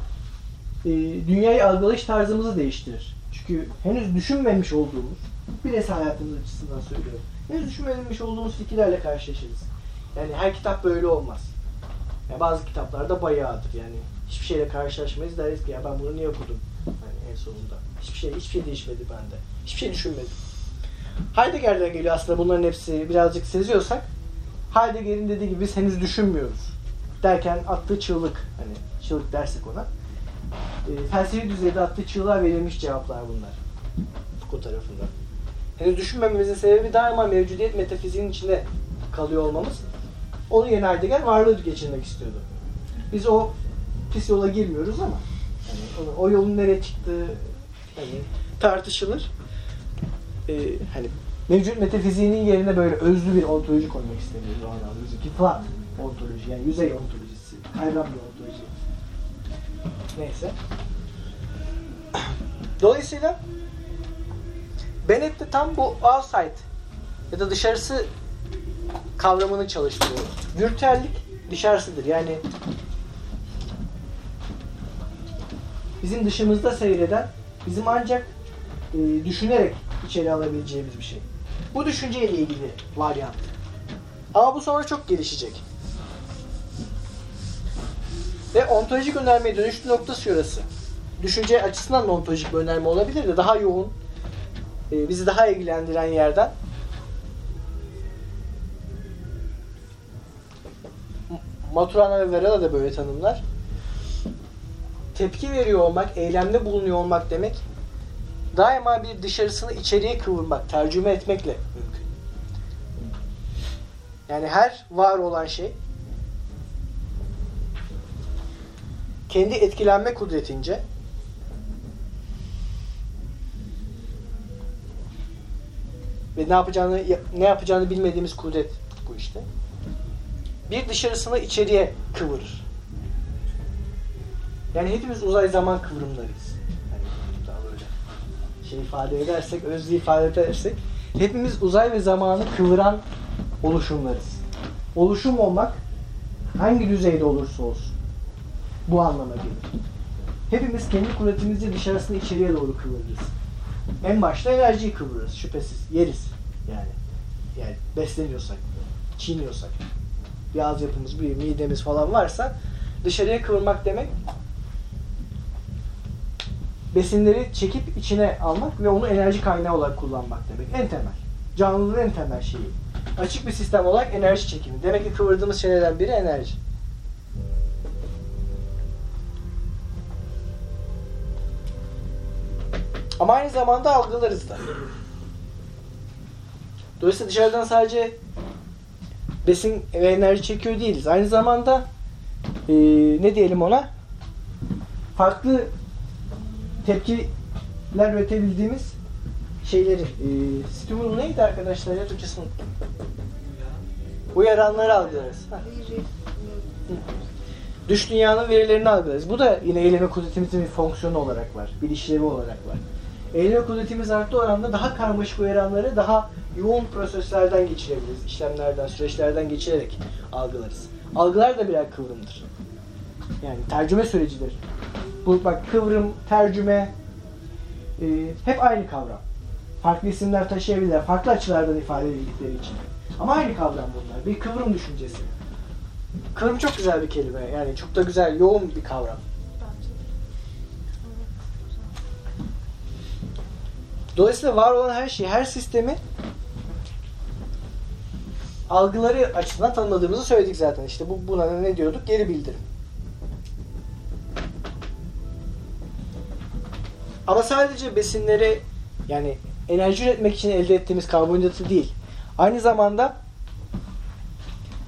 e, dünyayı algılayış tarzımızı değiştirir. Çünkü henüz düşünmemiş olduğumuz, bireysel hayatımız açısından söylüyorum. Henüz düşünmemiş olduğumuz fikirlerle karşılaşırız. Yani her kitap böyle olmaz. Yani bazı kitaplarda bayağıdır. Yani hiçbir şeyle karşılaşmayız deriz ki ya ben bunu niye okudum yani en sonunda. Hiçbir şey hiçbir şey değişmedi bende. Hiçbir şey düşünmedim. Heidegger'den geliyor aslında bunların hepsi birazcık seziyorsak. Heidegger'in dediği gibi biz henüz düşünmüyoruz. Derken attığı çığlık hani çığlık dersek ona. E, felsefi düzeyde attığı çığlığa verilmiş cevaplar bunlar. Foucault tarafından. Henüz düşünmememizin sebebi daima mevcudiyet metafiziğinin içinde kalıyor olmamız. Onu yeni Heidegger varlığı geçirmek istiyordu. Biz o pis yola girmiyoruz ama hani o, yolun nereye çıktığı hani tartışılır. Ee, hani mevcut metafiziğinin yerine böyle özlü bir ontoloji koymak istemiyoruz o anlamda. Flat ontoloji yani yüzey ontolojisi, kaygan bir ontoloji. Neyse. Dolayısıyla Bennett de tam bu outside ya da dışarısı kavramını çalıştırıyor. Virtüellik dışarısıdır. Yani bizim dışımızda seyreden, bizim ancak e, düşünerek içeri alabileceğimiz bir şey. Bu düşünceyle ilgili varyant. Ama bu sonra çok gelişecek. Ve ontolojik önermeye dönüştüğü noktası şurası. Düşünce açısından da ontolojik bir önerme olabilir de daha yoğun, e, bizi daha ilgilendiren yerden Maturana ve Verala da böyle tanımlar. Tepki veriyor olmak, eylemde bulunuyor olmak demek daima bir dışarısını içeriye kıvırmak, tercüme etmekle mümkün. Yani her var olan şey kendi etkilenme kudretince ve ne yapacağını ne yapacağını bilmediğimiz kudret bu işte. Bir dışarısını içeriye kıvırır. Yani hepimiz uzay zaman kıvrımlarıyız. Şey ifade edersek, özlü ifade edersek hepimiz uzay ve zamanı kıvıran oluşumlarız. Oluşum olmak hangi düzeyde olursa olsun bu anlama gelir. Hepimiz kendi kudretimizle dışarısını içeriye doğru kıvırırız. En başta enerjiyi kıvırırız şüphesiz. Yeriz yani. Yani besleniyorsak, çiğniyorsak, bir ağız yapımız, bir midemiz falan varsa dışarıya kıvırmak demek besinleri çekip içine almak ve onu enerji kaynağı olarak kullanmak demek. En temel. Canlılığın en temel şeyi. Açık bir sistem olarak enerji çekimi. Demek ki kıvırdığımız şeylerden biri enerji. Ama aynı zamanda algılarız da. Dolayısıyla dışarıdan sadece besin ve enerji çekiyor değiliz. Aynı zamanda e, ne diyelim ona? Farklı tepkiler üretebildiğimiz şeyleri. E, stimulum neydi arkadaşlar? Ya Türkçesini. Uyaranları algılarız. Ha. Dış dünyanın verilerini algılarız. Bu da yine eyleme kudretimizin bir fonksiyonu olarak var. Bir işlevi olarak var. Eyleme kudretimiz arttığı oranda daha karmaşık uyaranları daha yoğun proseslerden geçirebiliriz. İşlemlerden, süreçlerden geçirerek algılarız. Algılar da birer kıvrımdır. Yani tercüme sürecidir. Bu bak kıvrım, tercüme e, hep aynı kavram. Farklı isimler taşıyabilirler. Farklı açılardan ifade edildikleri için. Ama aynı kavram bunlar. Bir kıvrım düşüncesi. Kıvrım çok güzel bir kelime. Yani çok da güzel, yoğun bir kavram. Dolayısıyla var olan her şeyi, her sistemi algıları açısından tanımladığımızı söyledik zaten. İşte bu buna ne diyorduk? Geri bildirim. Ama sadece besinleri yani enerji üretmek için elde ettiğimiz karbonhidratı değil. Aynı zamanda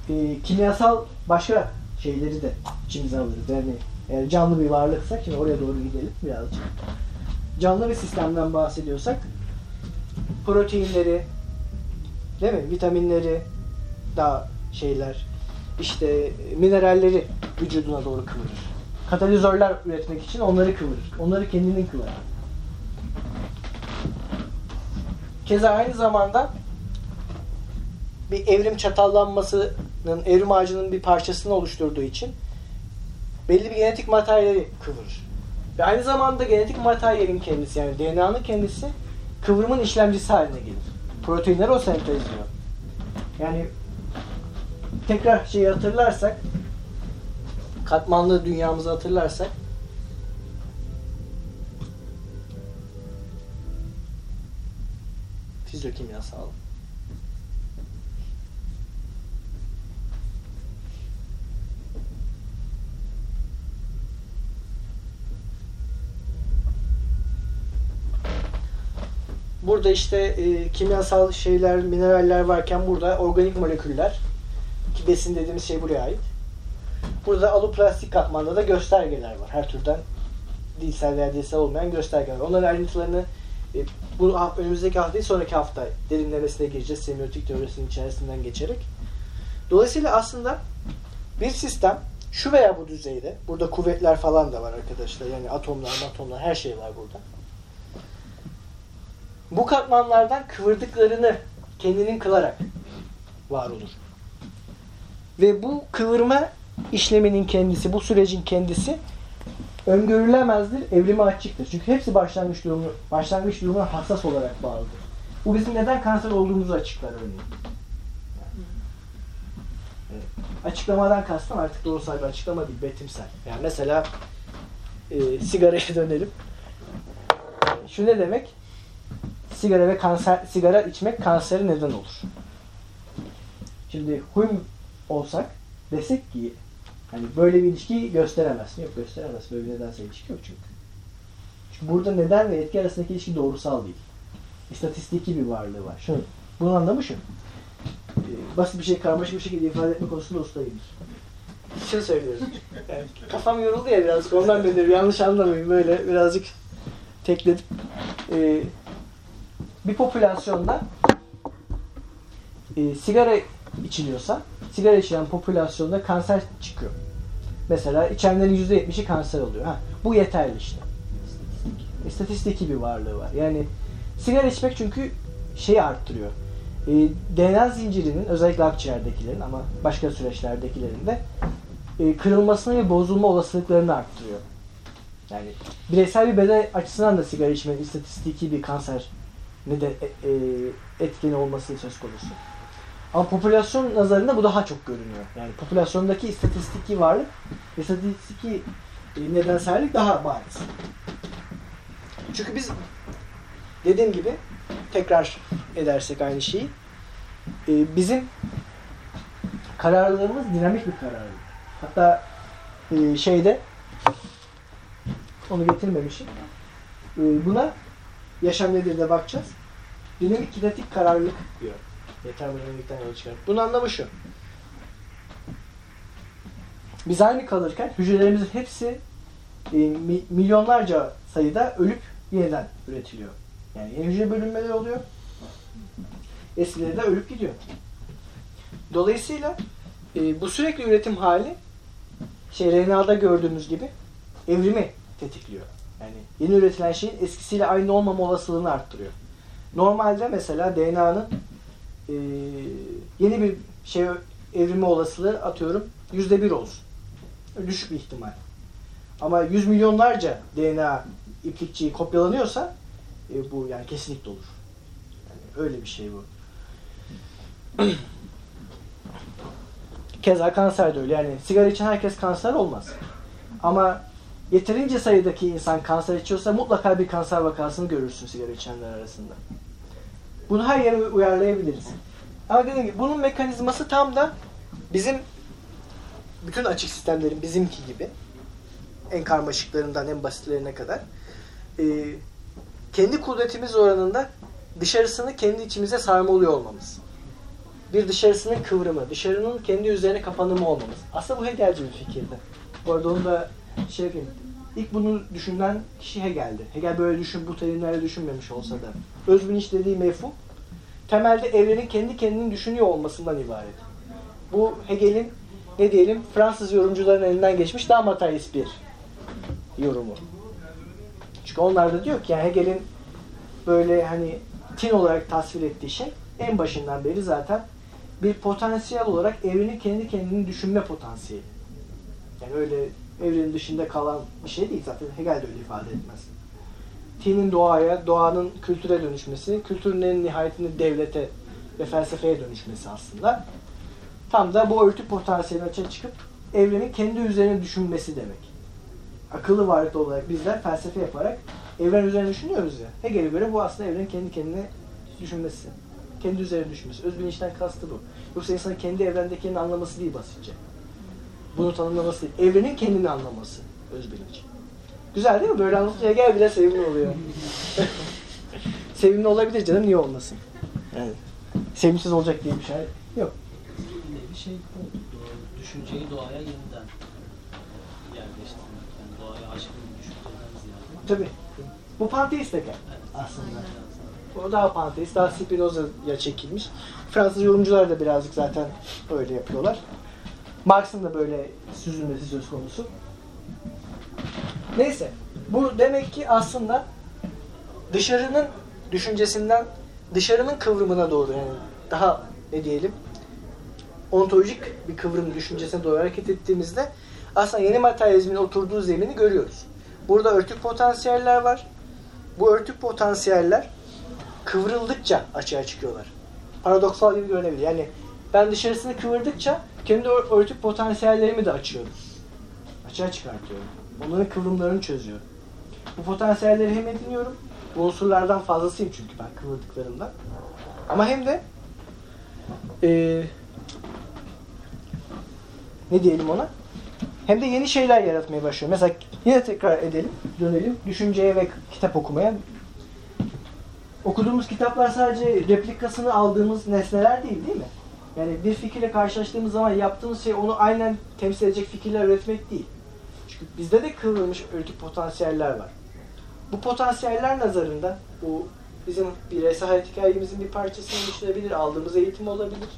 e, kimyasal başka şeyleri de içimize alırız. Yani eğer canlı bir varlıksak, şimdi oraya doğru gidelim birazcık. Canlı bir sistemden bahsediyorsak proteinleri, değil mi? Vitaminleri, daha şeyler, işte mineralleri vücuduna doğru kıvırır. Katalizörler üretmek için onları kıvırır. Onları kendinin kılar. Keza aynı zamanda bir evrim çatallanmasının, evrim ağacının bir parçasını oluşturduğu için belli bir genetik materyali kıvırır. Ve aynı zamanda genetik materyalin kendisi yani DNA'nın kendisi kıvrımın işlemcisi haline gelir. Proteinleri o sentezliyor. Yani tekrar şeyi hatırlarsak katmanlı dünyamızı hatırlarsak fizyokimyasal Burada işte e, kimyasal şeyler, mineraller varken burada organik moleküller ki besin dediğimiz şey buraya ait. Burada aluplastik katmanda da göstergeler var. Her türden dilsel veya dilsel olmayan göstergeler. Onların ayrıntılarını e, bu önümüzdeki hafta değil sonraki hafta derinlemesine gireceğiz semiotik teorisinin içerisinden geçerek. Dolayısıyla aslında bir sistem şu veya bu düzeyde, burada kuvvetler falan da var arkadaşlar. Yani atomlar, atomlar her şey var burada bu katmanlardan kıvırdıklarını kendinin kılarak var olur. Ve bu kıvırma işleminin kendisi, bu sürecin kendisi öngörülemezdir, evrime açıktır. Çünkü hepsi başlangıç durumu, başlangıç durumuna hassas olarak bağlıdır. Bu bizim neden kanser olduğumuzu açıklar örneğin. Evet. Açıklamadan kastım artık doğrusal bir açıklama değil, betimsel. Yani mesela e, sigaraya dönelim. Şu ne demek? sigara ve kanser sigara içmek kanseri neden olur. Şimdi huyum olsak desek ki hani böyle bir ilişki gösteremezsin. Yok gösteremez. Böyle bir nedensel ilişki yok çünkü. Çünkü burada neden ve etki arasındaki ilişki doğrusal değil. İstatistiki bir varlığı var. Şunu, bunun anlamı şu. Ee, basit bir şey karmaşık bir şekilde ifade etme konusunda ustayımdır. Şunu söylüyorum. Yani kafam yoruldu ya biraz. Ondan dönüyorum. Yanlış anlamayın. Böyle birazcık tekledim. Ee, bir popülasyonda e, sigara içiliyorsa sigara içilen popülasyonda kanser çıkıyor. Mesela içenlerin %70'i kanser oluyor. Ha, bu yeterli işte. İstatistiki bir varlığı var. Yani sigara içmek çünkü şeyi arttırıyor. E, DNA zincirinin özellikle akciğerdekilerin ama başka süreçlerdekilerin de e, kırılmasını ve bozulma olasılıklarını arttırıyor. Yani bireysel bir beden açısından da sigara içmek istatistiki bir kanser ne de e, e, etkin olması söz konusu. Ama popülasyon nazarında bu daha çok görünüyor. Yani popülasyondaki istatistiki varlık, istatistiki e, nedensellik daha bariz. Çünkü biz dediğim gibi tekrar edersek aynı şeyi e, bizim kararlılığımız dinamik bir kararlılık. Hatta e, şeyde onu getirmemişim. Buna yaşam nedir de bakacağız. Dinamik kinetik kararlılık diyor. Termodinamikten yola çıkarak. Bunun anlamı şu. Biz aynı kalırken hücrelerimizin hepsi e, mi- milyonlarca sayıda ölüp yeniden üretiliyor. Yani yeni hücre bölünmeleri oluyor. Eskileri de ölüp gidiyor. Dolayısıyla e, bu sürekli üretim hali şey RNA'da gördüğümüz gibi evrimi tetikliyor. Yani yeni üretilen şeyin eskisiyle aynı olmama olasılığını arttırıyor. Normalde mesela DNA'nın e, yeni bir şey evrimi olasılığı atıyorum yüzde bir olsun. Düşük bir ihtimal. Ama yüz milyonlarca DNA iplikçiyi kopyalanıyorsa e, bu yani kesinlikle olur. Yani öyle bir şey bu. Keza kanser de öyle. Yani sigara içen herkes kanser olmaz. Ama yeterince sayıdaki insan kanser içiyorsa mutlaka bir kanser vakasını görürsün sigara içenler arasında. Bunu her yere uyarlayabiliriz. Ama dediğim gibi bunun mekanizması tam da bizim bütün açık sistemlerin bizimki gibi en karmaşıklarından en basitlerine kadar e, kendi kudretimiz oranında dışarısını kendi içimize sarmalıyor olmamız. Bir dışarısının kıvrımı, dışarının kendi üzerine kapanımı olmamız. Aslında bu Hegelci bir fikirdi. Bu arada onu da şey yapayım. İlk bunu düşünen kişi Hegel'di. Hegel böyle düşün, bu terimlerle düşünmemiş olsa da. Özbilinç dediği mefhum temelde evrenin kendi kendini düşünüyor olmasından ibaret. Bu Hegel'in ne diyelim Fransız yorumcuların elinden geçmiş daha materyalist bir yorumu. Çünkü onlar da diyor ki yani Hegel'in böyle hani tin olarak tasvir ettiği şey en başından beri zaten bir potansiyel olarak evrenin kendi kendini düşünme potansiyeli. Yani öyle evrenin dışında kalan bir şey değil zaten Hegel de öyle ifade etmez. Tinin doğaya, doğanın kültüre dönüşmesi, kültürün en nihayetinde devlete ve felsefeye dönüşmesi aslında. Tam da bu örtü potansiyeli açığa çıkıp evrenin kendi üzerine düşünmesi demek. Akıllı varlıklı olarak bizler felsefe yaparak evren üzerine düşünüyoruz ya. Hegel'e göre bu aslında evrenin kendi kendine düşünmesi. Kendi üzerine düşünmesi. Özbilinçten kastı bu. Yoksa insanın kendi evrendekini anlaması değil basitçe. Bunu tanımlaması değil. Evrenin kendini anlaması. Özbilinç. Güzel değil mi? Böyle anlatınca Hegel bile sevimli oluyor. sevimli olabilir canım. Niye olmasın? Yani sevimsiz olacak diye bir şey yok. Bir şey Düşünceyi doğaya yeniden yerleştirmek. Yani doğaya aşkın düşünceden ziyade. Tabii. Bu panteist Evet. aslında. O daha panteist, daha Spinoza'ya çekilmiş. Fransız yorumcular da birazcık zaten öyle yapıyorlar. Marx'ın da böyle süzülmesi söz konusu. Neyse. Bu demek ki aslında dışarının düşüncesinden dışarının kıvrımına doğru yani daha ne diyelim ontolojik bir kıvrım düşüncesine doğru hareket ettiğimizde aslında yeni materyalizmin oturduğu zemini görüyoruz. Burada örtük potansiyeller var. Bu örtük potansiyeller kıvrıldıkça açığa çıkıyorlar. Paradoksal gibi görünebilir. Yani ben dışarısını kıvırdıkça kendi örtük potansiyellerimi de açıyorum. Açığa çıkartıyorum. Onların kıvrımlarını çözüyorum. Bu potansiyelleri hem ediniyorum, bu unsurlardan fazlasıyım çünkü ben kıvırdıklarımdan. Ama hem de eee ne diyelim ona? Hem de yeni şeyler yaratmaya başlıyor. Mesela yine tekrar edelim, dönelim. Düşünceye ve kitap okumaya. Okuduğumuz kitaplar sadece replikasını aldığımız nesneler değil değil mi? Yani bir fikirle karşılaştığımız zaman yaptığımız şey onu aynen temsil edecek fikirler üretmek değil. Çünkü bizde de kıvrılmış örtük potansiyeller var. Bu potansiyeller nazarında bu bizim bireysel hayat hikayemizin bir parçasını oluşturabilir, aldığımız eğitim olabilir,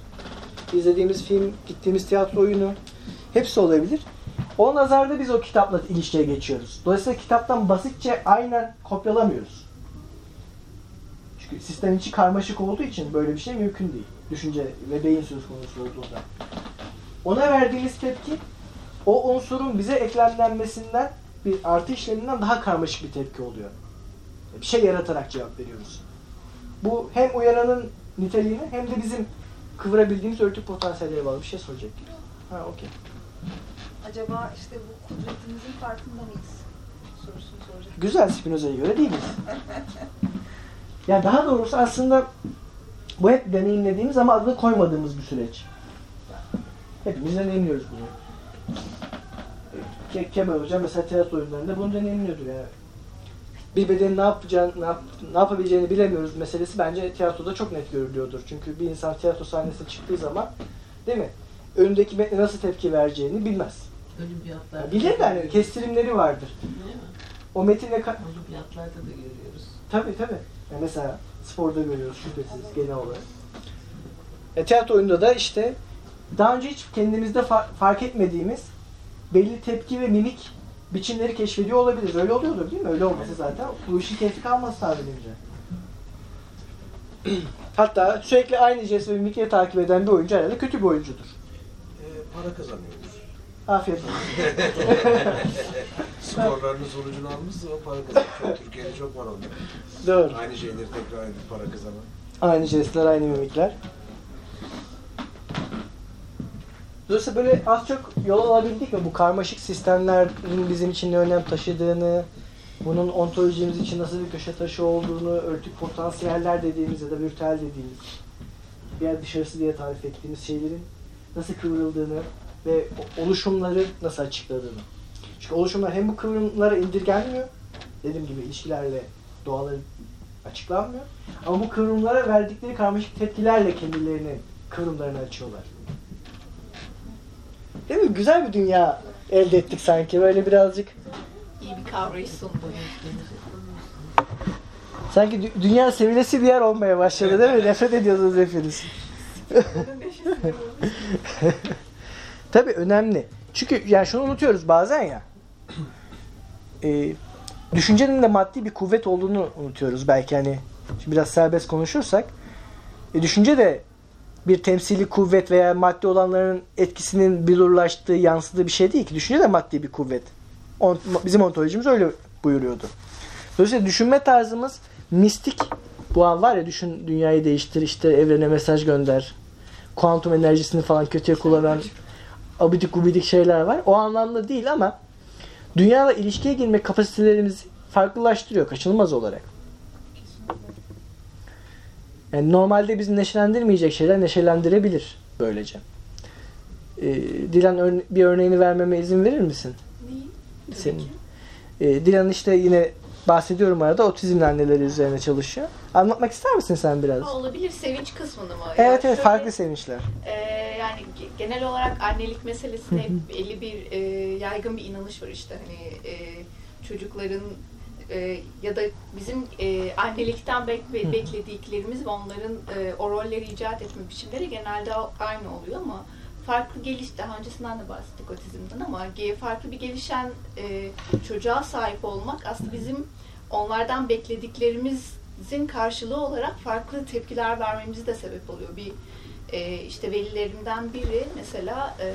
izlediğimiz film, gittiğimiz tiyatro oyunu hepsi olabilir. O nazarda biz o kitapla ilişkiye geçiyoruz. Dolayısıyla kitaptan basitçe aynen kopyalamıyoruz. Çünkü sistem içi karmaşık olduğu için böyle bir şey mümkün değil. Düşünce ve beyin söz konusu olduğunda. Ona verdiğimiz tepki o unsurun bize eklemlenmesinden bir artı işleminden daha karmaşık bir tepki oluyor. Bir şey yaratarak cevap veriyoruz. Bu hem uyaranın niteliğini hem de bizim kıvırabildiğimiz örtük potansiyelleri bağlı bir şey soracak. Ha okey. Acaba işte bu kudretimizin farkında mıyız? Sorusunu soracak. Güzel Spinoza'ya göre değiliz. Yani daha doğrusu aslında bu hep deneyimlediğimiz ama adını koymadığımız bir süreç. Hepimiz deneyimliyoruz bunu. Ke Kemal Hoca mesela tiyatro oyunlarında bunu deneyimliyordur yani. Bir bedenin ne yapacağını, ne, yap, ne yapabileceğini bilemiyoruz meselesi bence tiyatroda çok net görülüyordur. Çünkü bir insan tiyatro sahnesine çıktığı zaman değil mi? Önündeki metne nasıl tepki vereceğini bilmez. Olimpiyatlarda. Yani bilir de hani kestirimleri vardır. Değil mi? O metinle Olimpiyatlarda da görüyoruz. Tabii tabii. Yani mesela sporda görüyoruz şüphesiz genel olarak. E, tiyatro oyunda da işte daha önce hiç kendimizde fa- fark etmediğimiz belli tepki ve mimik biçimleri keşfediyor olabiliriz. Öyle oluyordur değil mi? Öyle olması zaten. Bu işin keyfi kalmaz tahminimce. Hatta sürekli aynı jest ve mimikleri takip eden bir oyuncu herhalde kötü bir oyuncudur. Ee, para kazanıyoruz. Afiyet olsun. Skorlarının sonucunu almışsa o para kazanıyor. Çok, Türkiye'de çok var onlar. Doğru. Aynı şeyleri tekrar edip para kazanan. Aynı jestler, aynı mimikler. Dolayısıyla böyle az çok yol alabildik mi? Bu karmaşık sistemlerin bizim için ne önem taşıdığını, bunun ontolojimiz için nasıl bir köşe taşı olduğunu, örtük potansiyeller dediğimiz ya da virtüel dediğimiz, bir yer dışarısı diye tarif ettiğimiz şeylerin nasıl kıvrıldığını ve oluşumları nasıl açıkladığını. Çünkü oluşumlar hem bu kıvrımlara indirgenmiyor, dediğim gibi ilişkilerle doğaları açıklanmıyor. Ama bu kıvrımlara verdikleri karmaşık tepkilerle kendilerinin kıvrımlarını açıyorlar. Değil mi? Güzel bir dünya elde ettik sanki. Böyle birazcık İyi bir kavrayış sundu. sanki dü- dünya sevilesi bir yer olmaya başladı değil mi? Nefret ediyordunuz hepiniz. Tabii önemli. Çünkü yani şunu unutuyoruz bazen ya. Ee, düşüncenin de maddi bir kuvvet olduğunu unutuyoruz belki hani. Şimdi biraz serbest konuşursak. E, düşünce de bir temsili kuvvet veya maddi olanların etkisinin bilurlaştığı, yansıdığı bir şey değil ki. Düşünce de maddi bir kuvvet. On- bizim ontolojimiz öyle buyuruyordu. Dolayısıyla düşünme tarzımız mistik. Bu an var ya düşün dünyayı değiştir, işte evrene mesaj gönder. Kuantum enerjisini falan kötüye kullanan abidik gubidik şeyler var. O anlamda değil ama dünyayla ilişkiye girme kapasitelerimizi farklılaştırıyor kaçınılmaz olarak. Yani normalde bizi neşelendirmeyecek şeyler neşelendirebilir böylece. Ee, Dilan örne- bir örneğini vermeme izin verir misin? Neyi? Senin. Ee, Dilan işte yine bahsediyorum arada otizmli anneleri üzerine çalışıyor. Anlatmak ister misin sen biraz? Ha, olabilir sevinç kısmını mı? Evet evet şöyle, farklı sevinçler. e, yani ge- genel olarak annelik meselesine hep belli bir e, yaygın bir inanış var işte hani e, çocukların e, ya da bizim e, annelikten bek- be- beklediklerimiz ve onların e, o rolleri icat etme biçimleri genelde aynı oluyor ama farklı geliş daha öncesinden de bahsettik otizmden ama farklı bir gelişen e, çocuğa sahip olmak aslında bizim onlardan beklediklerimizin karşılığı olarak farklı tepkiler vermemize de sebep oluyor. Bir e, işte velilerimden biri mesela e,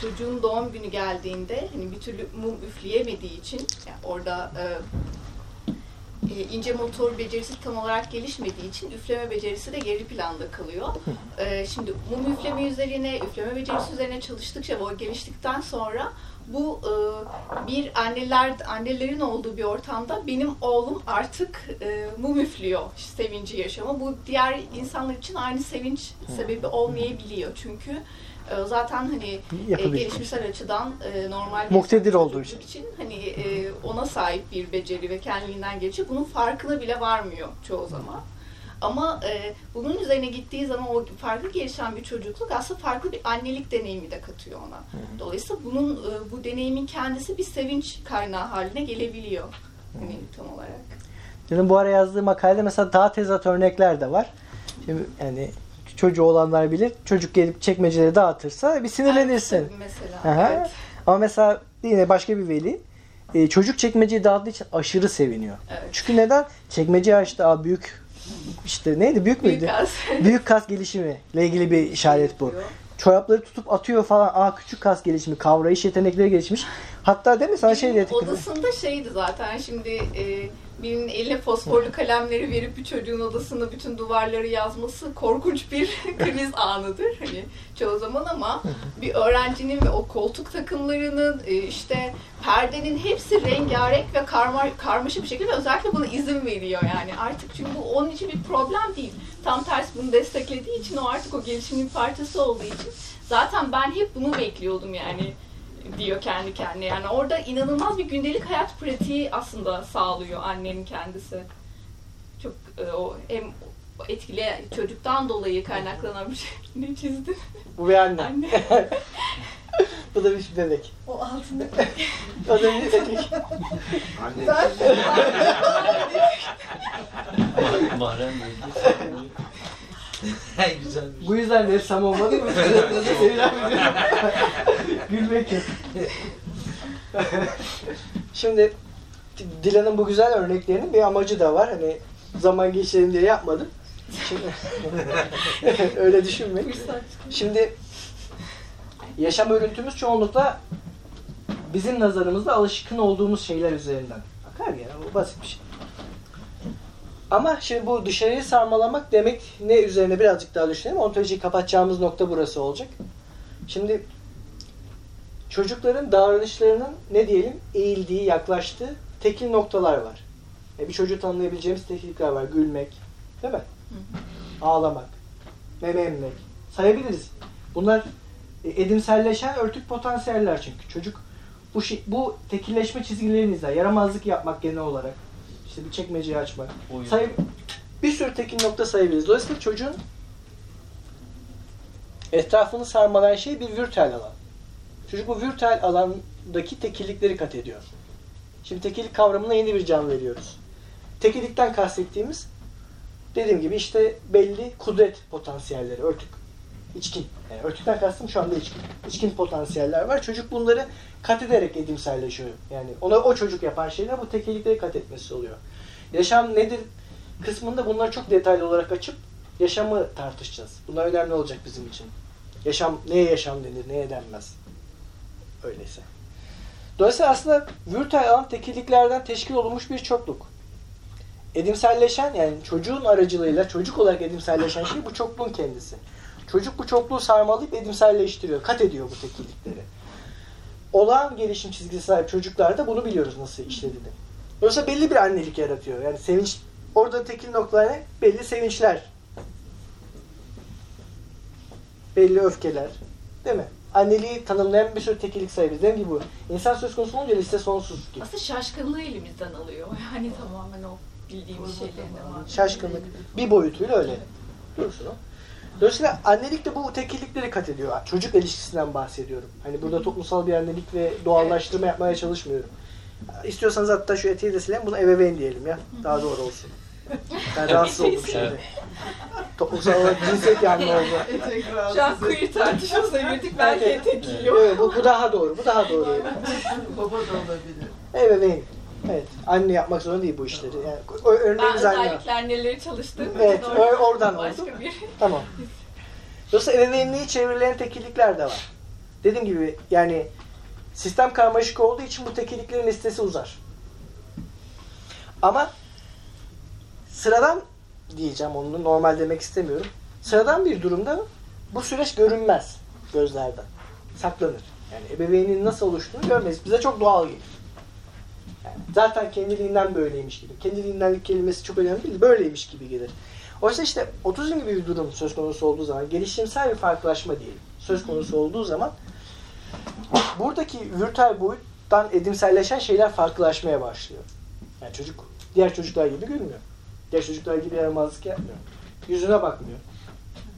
çocuğun doğum günü geldiğinde hani bir türlü mum üfleyemediği için yani orada e, e, ince motor becerisi tam olarak gelişmediği için üfleme becerisi de geri planda kalıyor. E, şimdi mum üfleme üzerine, üfleme becerisi üzerine çalıştıkça o geliştikten sonra bu e, bir anneler annelerin olduğu bir ortamda benim oğlum artık e, mum üflüyor sevinci yaşıyor ama bu diğer insanlar için aynı sevinç sebebi olmayabiliyor. Çünkü e, zaten hani e, gelişmişsel açıdan e, normal bir Muktedir olduğu çocuk için. hani e, ona sahip bir beceri ve kendiliğinden geçiyor. Bunun farkına bile varmıyor çoğu zaman. Ama e, bunun üzerine gittiği zaman o farklı gelişen bir çocukluk aslında farklı bir annelik deneyimi de katıyor ona. Dolayısıyla bunun e, bu deneyimin kendisi bir sevinç kaynağı haline gelebiliyor. Hani tam olarak. Benim bu ara yazdığım makalede mesela daha tezat örnekler de var. Şimdi yani çocuğu olanlar bilir. Çocuk gelip çekmeceleri dağıtırsa bir sinirlenirsin. Evet, mesela. Aha. Evet. Ama mesela yine başka bir veli e, çocuk çekmeceyi dağıttığı için aşırı seviniyor. Evet. Çünkü neden? Çekmeceyi açtı. Aa, büyük işte neydi? Büyük müydü? Büyük az. büyük kas gelişimi ile ilgili bir işaret bu. Çorapları tutup atıyor falan. Aa küçük kas gelişimi, kavrayış yetenekleri gelişmiş. Hatta değil mi sana şey Benim dedi. odasında şeydi zaten şimdi e, birinin eline fosforlu kalemleri verip bir çocuğun odasında bütün duvarları yazması korkunç bir kriz anıdır hani çoğu zaman ama bir öğrencinin ve o koltuk takımlarının e, işte perdenin hepsi rengarenk ve karma, karmaşık bir şekilde özellikle buna izin veriyor yani artık çünkü bu onun için bir problem değil. Tam tersi bunu desteklediği için o artık o gelişimin bir parçası olduğu için zaten ben hep bunu bekliyordum yani diyor kendi kendine. Yani orada inanılmaz bir gündelik hayat pratiği aslında sağlıyor annenin kendisi. Çok e, o hem etkili çocuktan dolayı kaynaklanan bir şey. ne çizdin? Bu bir anne. Anne. Bu da bir bebek. O altında O da bir bebek. Anne Mahrem. Güzelmiş. Bu yüzden ressam olmadı mı? Gülmek yok. Şimdi Dilan'ın bu güzel örneklerinin bir amacı da var. Hani zaman geçirelim diye yapmadım. Şimdi, öyle düşünmeyin. Şimdi yaşam örüntümüz çoğunlukla bizim nazarımızda alışkın olduğumuz şeyler üzerinden. Akar ya bu basit bir şey. Ama şimdi bu dışarıyı sarmalamak demek ne üzerine birazcık daha düşünelim. Ontolojiyi kapatacağımız nokta burası olacak. Şimdi çocukların davranışlarının ne diyelim eğildiği, yaklaştığı tekil noktalar var. E bir çocuğu tanımlayabileceğimiz tekillikler var. Gülmek, değil mi? Ağlamak, meme emmek. Sayabiliriz. Bunlar edimselleşen örtük potansiyeller çünkü. Çocuk bu şey, bu tekilleşme çizgilerini izler. Yaramazlık yapmak genel olarak. İşte bir çekmeceyi açmak. Oyun. Say bir sürü tekil nokta sayabiliriz. Dolayısıyla çocuğun etrafını sarmalayan şey bir virtüel alan. Çocuk bu virtüel alandaki tekillikleri kat ediyor. Şimdi tekillik kavramına yeni bir can veriyoruz. Tekillikten kastettiğimiz dediğim gibi işte belli kudret potansiyelleri, örtük, içkin. Yani örtükten kastım şu anda içkin. İçkin potansiyeller var. Çocuk bunları kat ederek edimselleşiyor. Yani ona o çocuk yapan şeyler bu tekillikleri kat etmesi oluyor. Yaşam nedir kısmında bunları çok detaylı olarak açıp yaşamı tartışacağız. Bunlar önemli olacak bizim için. Yaşam neye yaşam denir, neye denmez. Öyleyse. Dolayısıyla aslında virtüel alan tekilliklerden teşkil olunmuş bir çokluk. Edimselleşen yani çocuğun aracılığıyla çocuk olarak edimselleşen şey bu çokluğun kendisi. Çocuk bu çokluğu sarmalayıp edimselleştiriyor, kat ediyor bu tekillikleri. Olağan gelişim çizgisi sahip çocuklarda bunu biliyoruz nasıl işlediğini. Yoksa belli bir annelik yaratıyor. Yani sevinç, orada tekil noktalar ne? Belli sevinçler. Belli öfkeler. Değil mi? Anneliği tanımlayan bir sürü tekillik sayabiliriz. Dediğim gibi bu. İnsan söz konusu olunca liste sonsuz gibi. Aslında şaşkınlığı elimizden alıyor. Yani tamamen o bildiğimiz şeylerin var. Şaşkınlık. Bir boyutuyla öyle. Dursun o. Dolayısıyla annelik de bu tekillikleri kat ediyor. Çocuk ilişkisinden bahsediyorum. Hani burada toplumsal bir annelik ve doğallaştırma yapmaya çalışmıyorum. İstiyorsanız hatta şu etiği de silelim. Bunu ebeveyn diyelim ya. Daha doğru olsun. Ben rahatsız oldum şimdi. Toplumsal olarak cinsiyet yanlı oldu. Şu an queer tartışmasına girdik. Belki etek yiyor. Evet, bu, bu daha doğru. Bu daha doğru. Baba da olabilir. Ebeveyn. Evet. Anne yapmak zorunda değil bu işleri. Yani, Ben örneğimiz aynı. özellikle anneleri çalıştığım Evet, için oradan başka oldu. bir Tamam. Dolayısıyla ebeveynliği çevrilen tekillikler de var. Dediğim gibi yani sistem karmaşık olduğu için bu tekilliklerin listesi uzar. Ama sıradan diyeceğim onu normal demek istemiyorum. Sıradan bir durumda bu süreç görünmez gözlerden. Saklanır. Yani ebeveynin nasıl oluştuğunu görmeyiz. Bize çok doğal gelir. Yani zaten kendiliğinden böyleymiş gibi. Kendiliğinden kelimesi çok önemli değil. Böyleymiş gibi gelir. Oysa işte otizm gibi bir durum söz konusu olduğu zaman, gelişimsel bir farklılaşma diyelim söz konusu olduğu zaman buradaki virtüel boyuttan edimselleşen şeyler farklılaşmaya başlıyor. Yani çocuk diğer çocuklar gibi gülmüyor. Diğer çocuklar gibi yaramazlık yapmıyor. Yüzüne bakmıyor.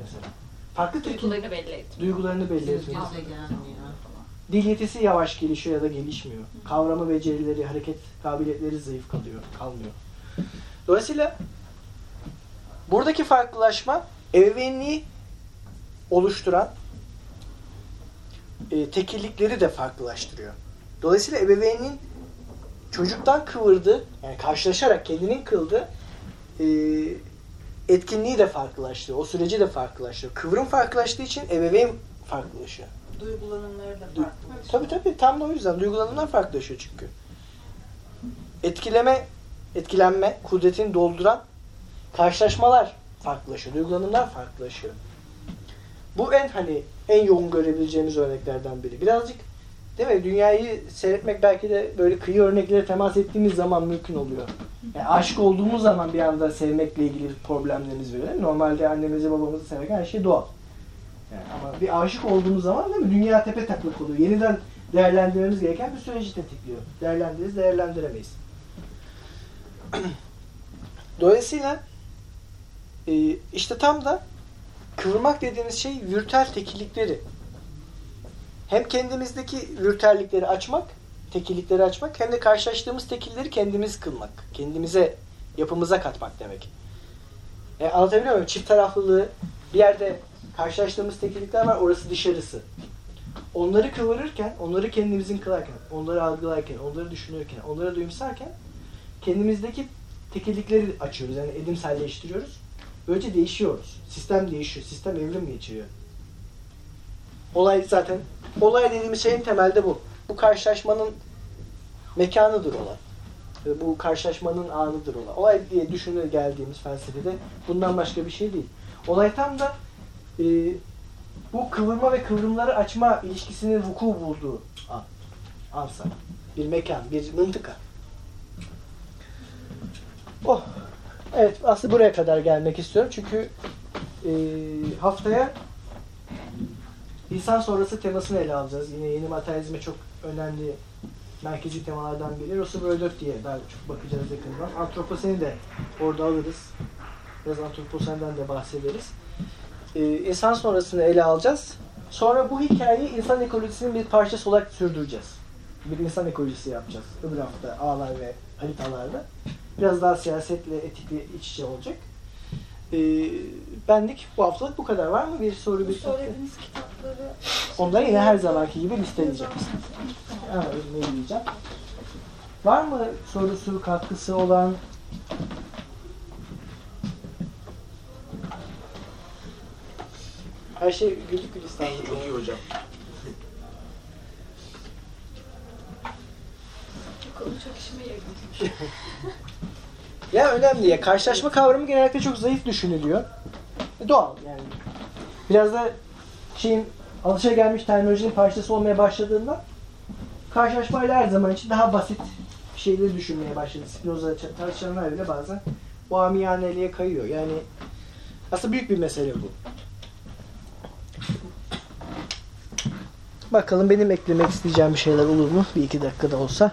Mesela. Farklı duygularını belli etmiyor. duygularını belli Göz etmiyor. göze gelmiyor. Dil yetisi yavaş gelişiyor ya da gelişmiyor. Kavrama becerileri, hareket kabiliyetleri zayıf kalıyor, kalmıyor. Dolayısıyla buradaki farklılaşma ebeveynliği oluşturan e, tekillikleri de farklılaştırıyor. Dolayısıyla ebeveynin çocuktan kıvırdığı, yani karşılaşarak kendinin kıldığı e, etkinliği de farklılaştırıyor. O süreci de farklılaştırıyor. Kıvrım farklılaştığı için ebeveyn farklılaşıyor. Duygulanımları da farklı. Tabii tabii tam da o yüzden duygulanımlar farklılaşıyor çünkü. Etkileme, etkilenme, kudretini dolduran karşılaşmalar farklılaşıyor. Duygulanımlar farklılaşıyor. Bu en hani en yoğun görebileceğimiz örneklerden biri. Birazcık değil mi? Dünyayı seyretmek belki de böyle kıyı örneklere temas ettiğimiz zaman mümkün oluyor. Yani aşık olduğumuz zaman bir anda sevmekle ilgili problemlerimiz böyle. Normalde annemizi babamızı sevmek her şey doğal. Yani ama bir aşık olduğumuz zaman değil mi? Dünya tepe taklak oluyor. Yeniden değerlendirmemiz gereken bir süreci tetikliyor. Değerlendiririz, değerlendiremeyiz. Dolayısıyla e, işte tam da kıvırmak dediğimiz şey virtüel tekillikleri. Hem kendimizdeki virtüellikleri açmak, tekillikleri açmak hem de karşılaştığımız tekilleri kendimiz kılmak. Kendimize, yapımıza katmak demek. E, anlatabiliyor muyum? Çift taraflılığı Bir yerde karşılaştığımız tekillikler var, orası dışarısı. Onları kıvırırken, onları kendimizin kılarken, onları algılarken, onları düşünürken, onları duyumsarken kendimizdeki tekillikleri açıyoruz. Yani edimselleştiriyoruz. Böylece değişiyoruz. Sistem değişiyor. Sistem evrim geçiriyor. Olay zaten, olay dediğimiz şey en temelde bu. Bu karşılaşmanın mekanıdır olay. Bu karşılaşmanın anıdır olay. Olay diye düşünür geldiğimiz felsefede bundan başka bir şey değil. Olay tam da e, bu kıvırma ve kıvrımları açma ilişkisinin vuku bulduğu an. Ansa. Bir mekan, bir mıntıka. Oh. Evet, aslında buraya kadar gelmek istiyorum. Çünkü e, haftaya insan sonrası temasını ele alacağız. Yine yeni materyalizme çok önemli merkezi temalardan biri. Russell Brödöf diye daha çok bakacağız yakından. Antroposeni de orada alırız. Biraz antroposenden de bahsederiz. Ee, insan sonrasını ele alacağız. Sonra bu hikayeyi insan ekolojisinin bir parçası olarak sürdüreceğiz. Bir insan ekolojisi yapacağız. Öbür hafta ağlar ve haritalarda. Biraz daha siyasetle, etikle iç içe olacak. Ee, benlik bu haftalık bu kadar. Var mı bir soru, bir soru? söylediğiniz kitapları Onları yine her zamanki gibi listeleyeceğim. Ha, diyeceğim. Var mı sorusu, katkısı olan? Her şey güldük gülistanlık. Çok iyi hocam. Bu konu çok işime yarıyor. Ya önemli ya. Karşılaşma kavramı genellikle çok zayıf düşünülüyor. E, Doğal yani. Biraz da şeyin alışagelmiş terminolojinin parçası olmaya başladığında karşılaşmayla her zaman için daha basit şeyleri düşünmeye başladı. Spinoza tartışanlar bile bazen o amiyaneliğe kayıyor. Yani aslında büyük bir mesele bu. Bakalım benim eklemek isteyeceğim bir şeyler olur mu? Bir iki dakikada olsa.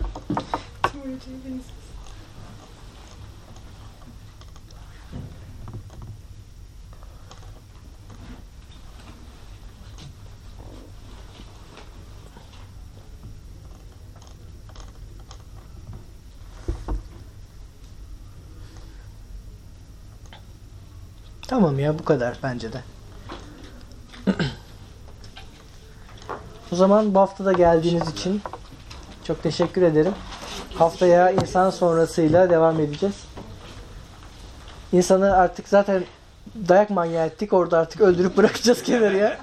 Tamam ya bu kadar bence de. o zaman bu hafta da geldiğiniz için çok teşekkür ederim. Haftaya insan sonrasıyla devam edeceğiz. İnsanı artık zaten dayak manyağı ettik. Orada artık öldürüp bırakacağız kenarıya.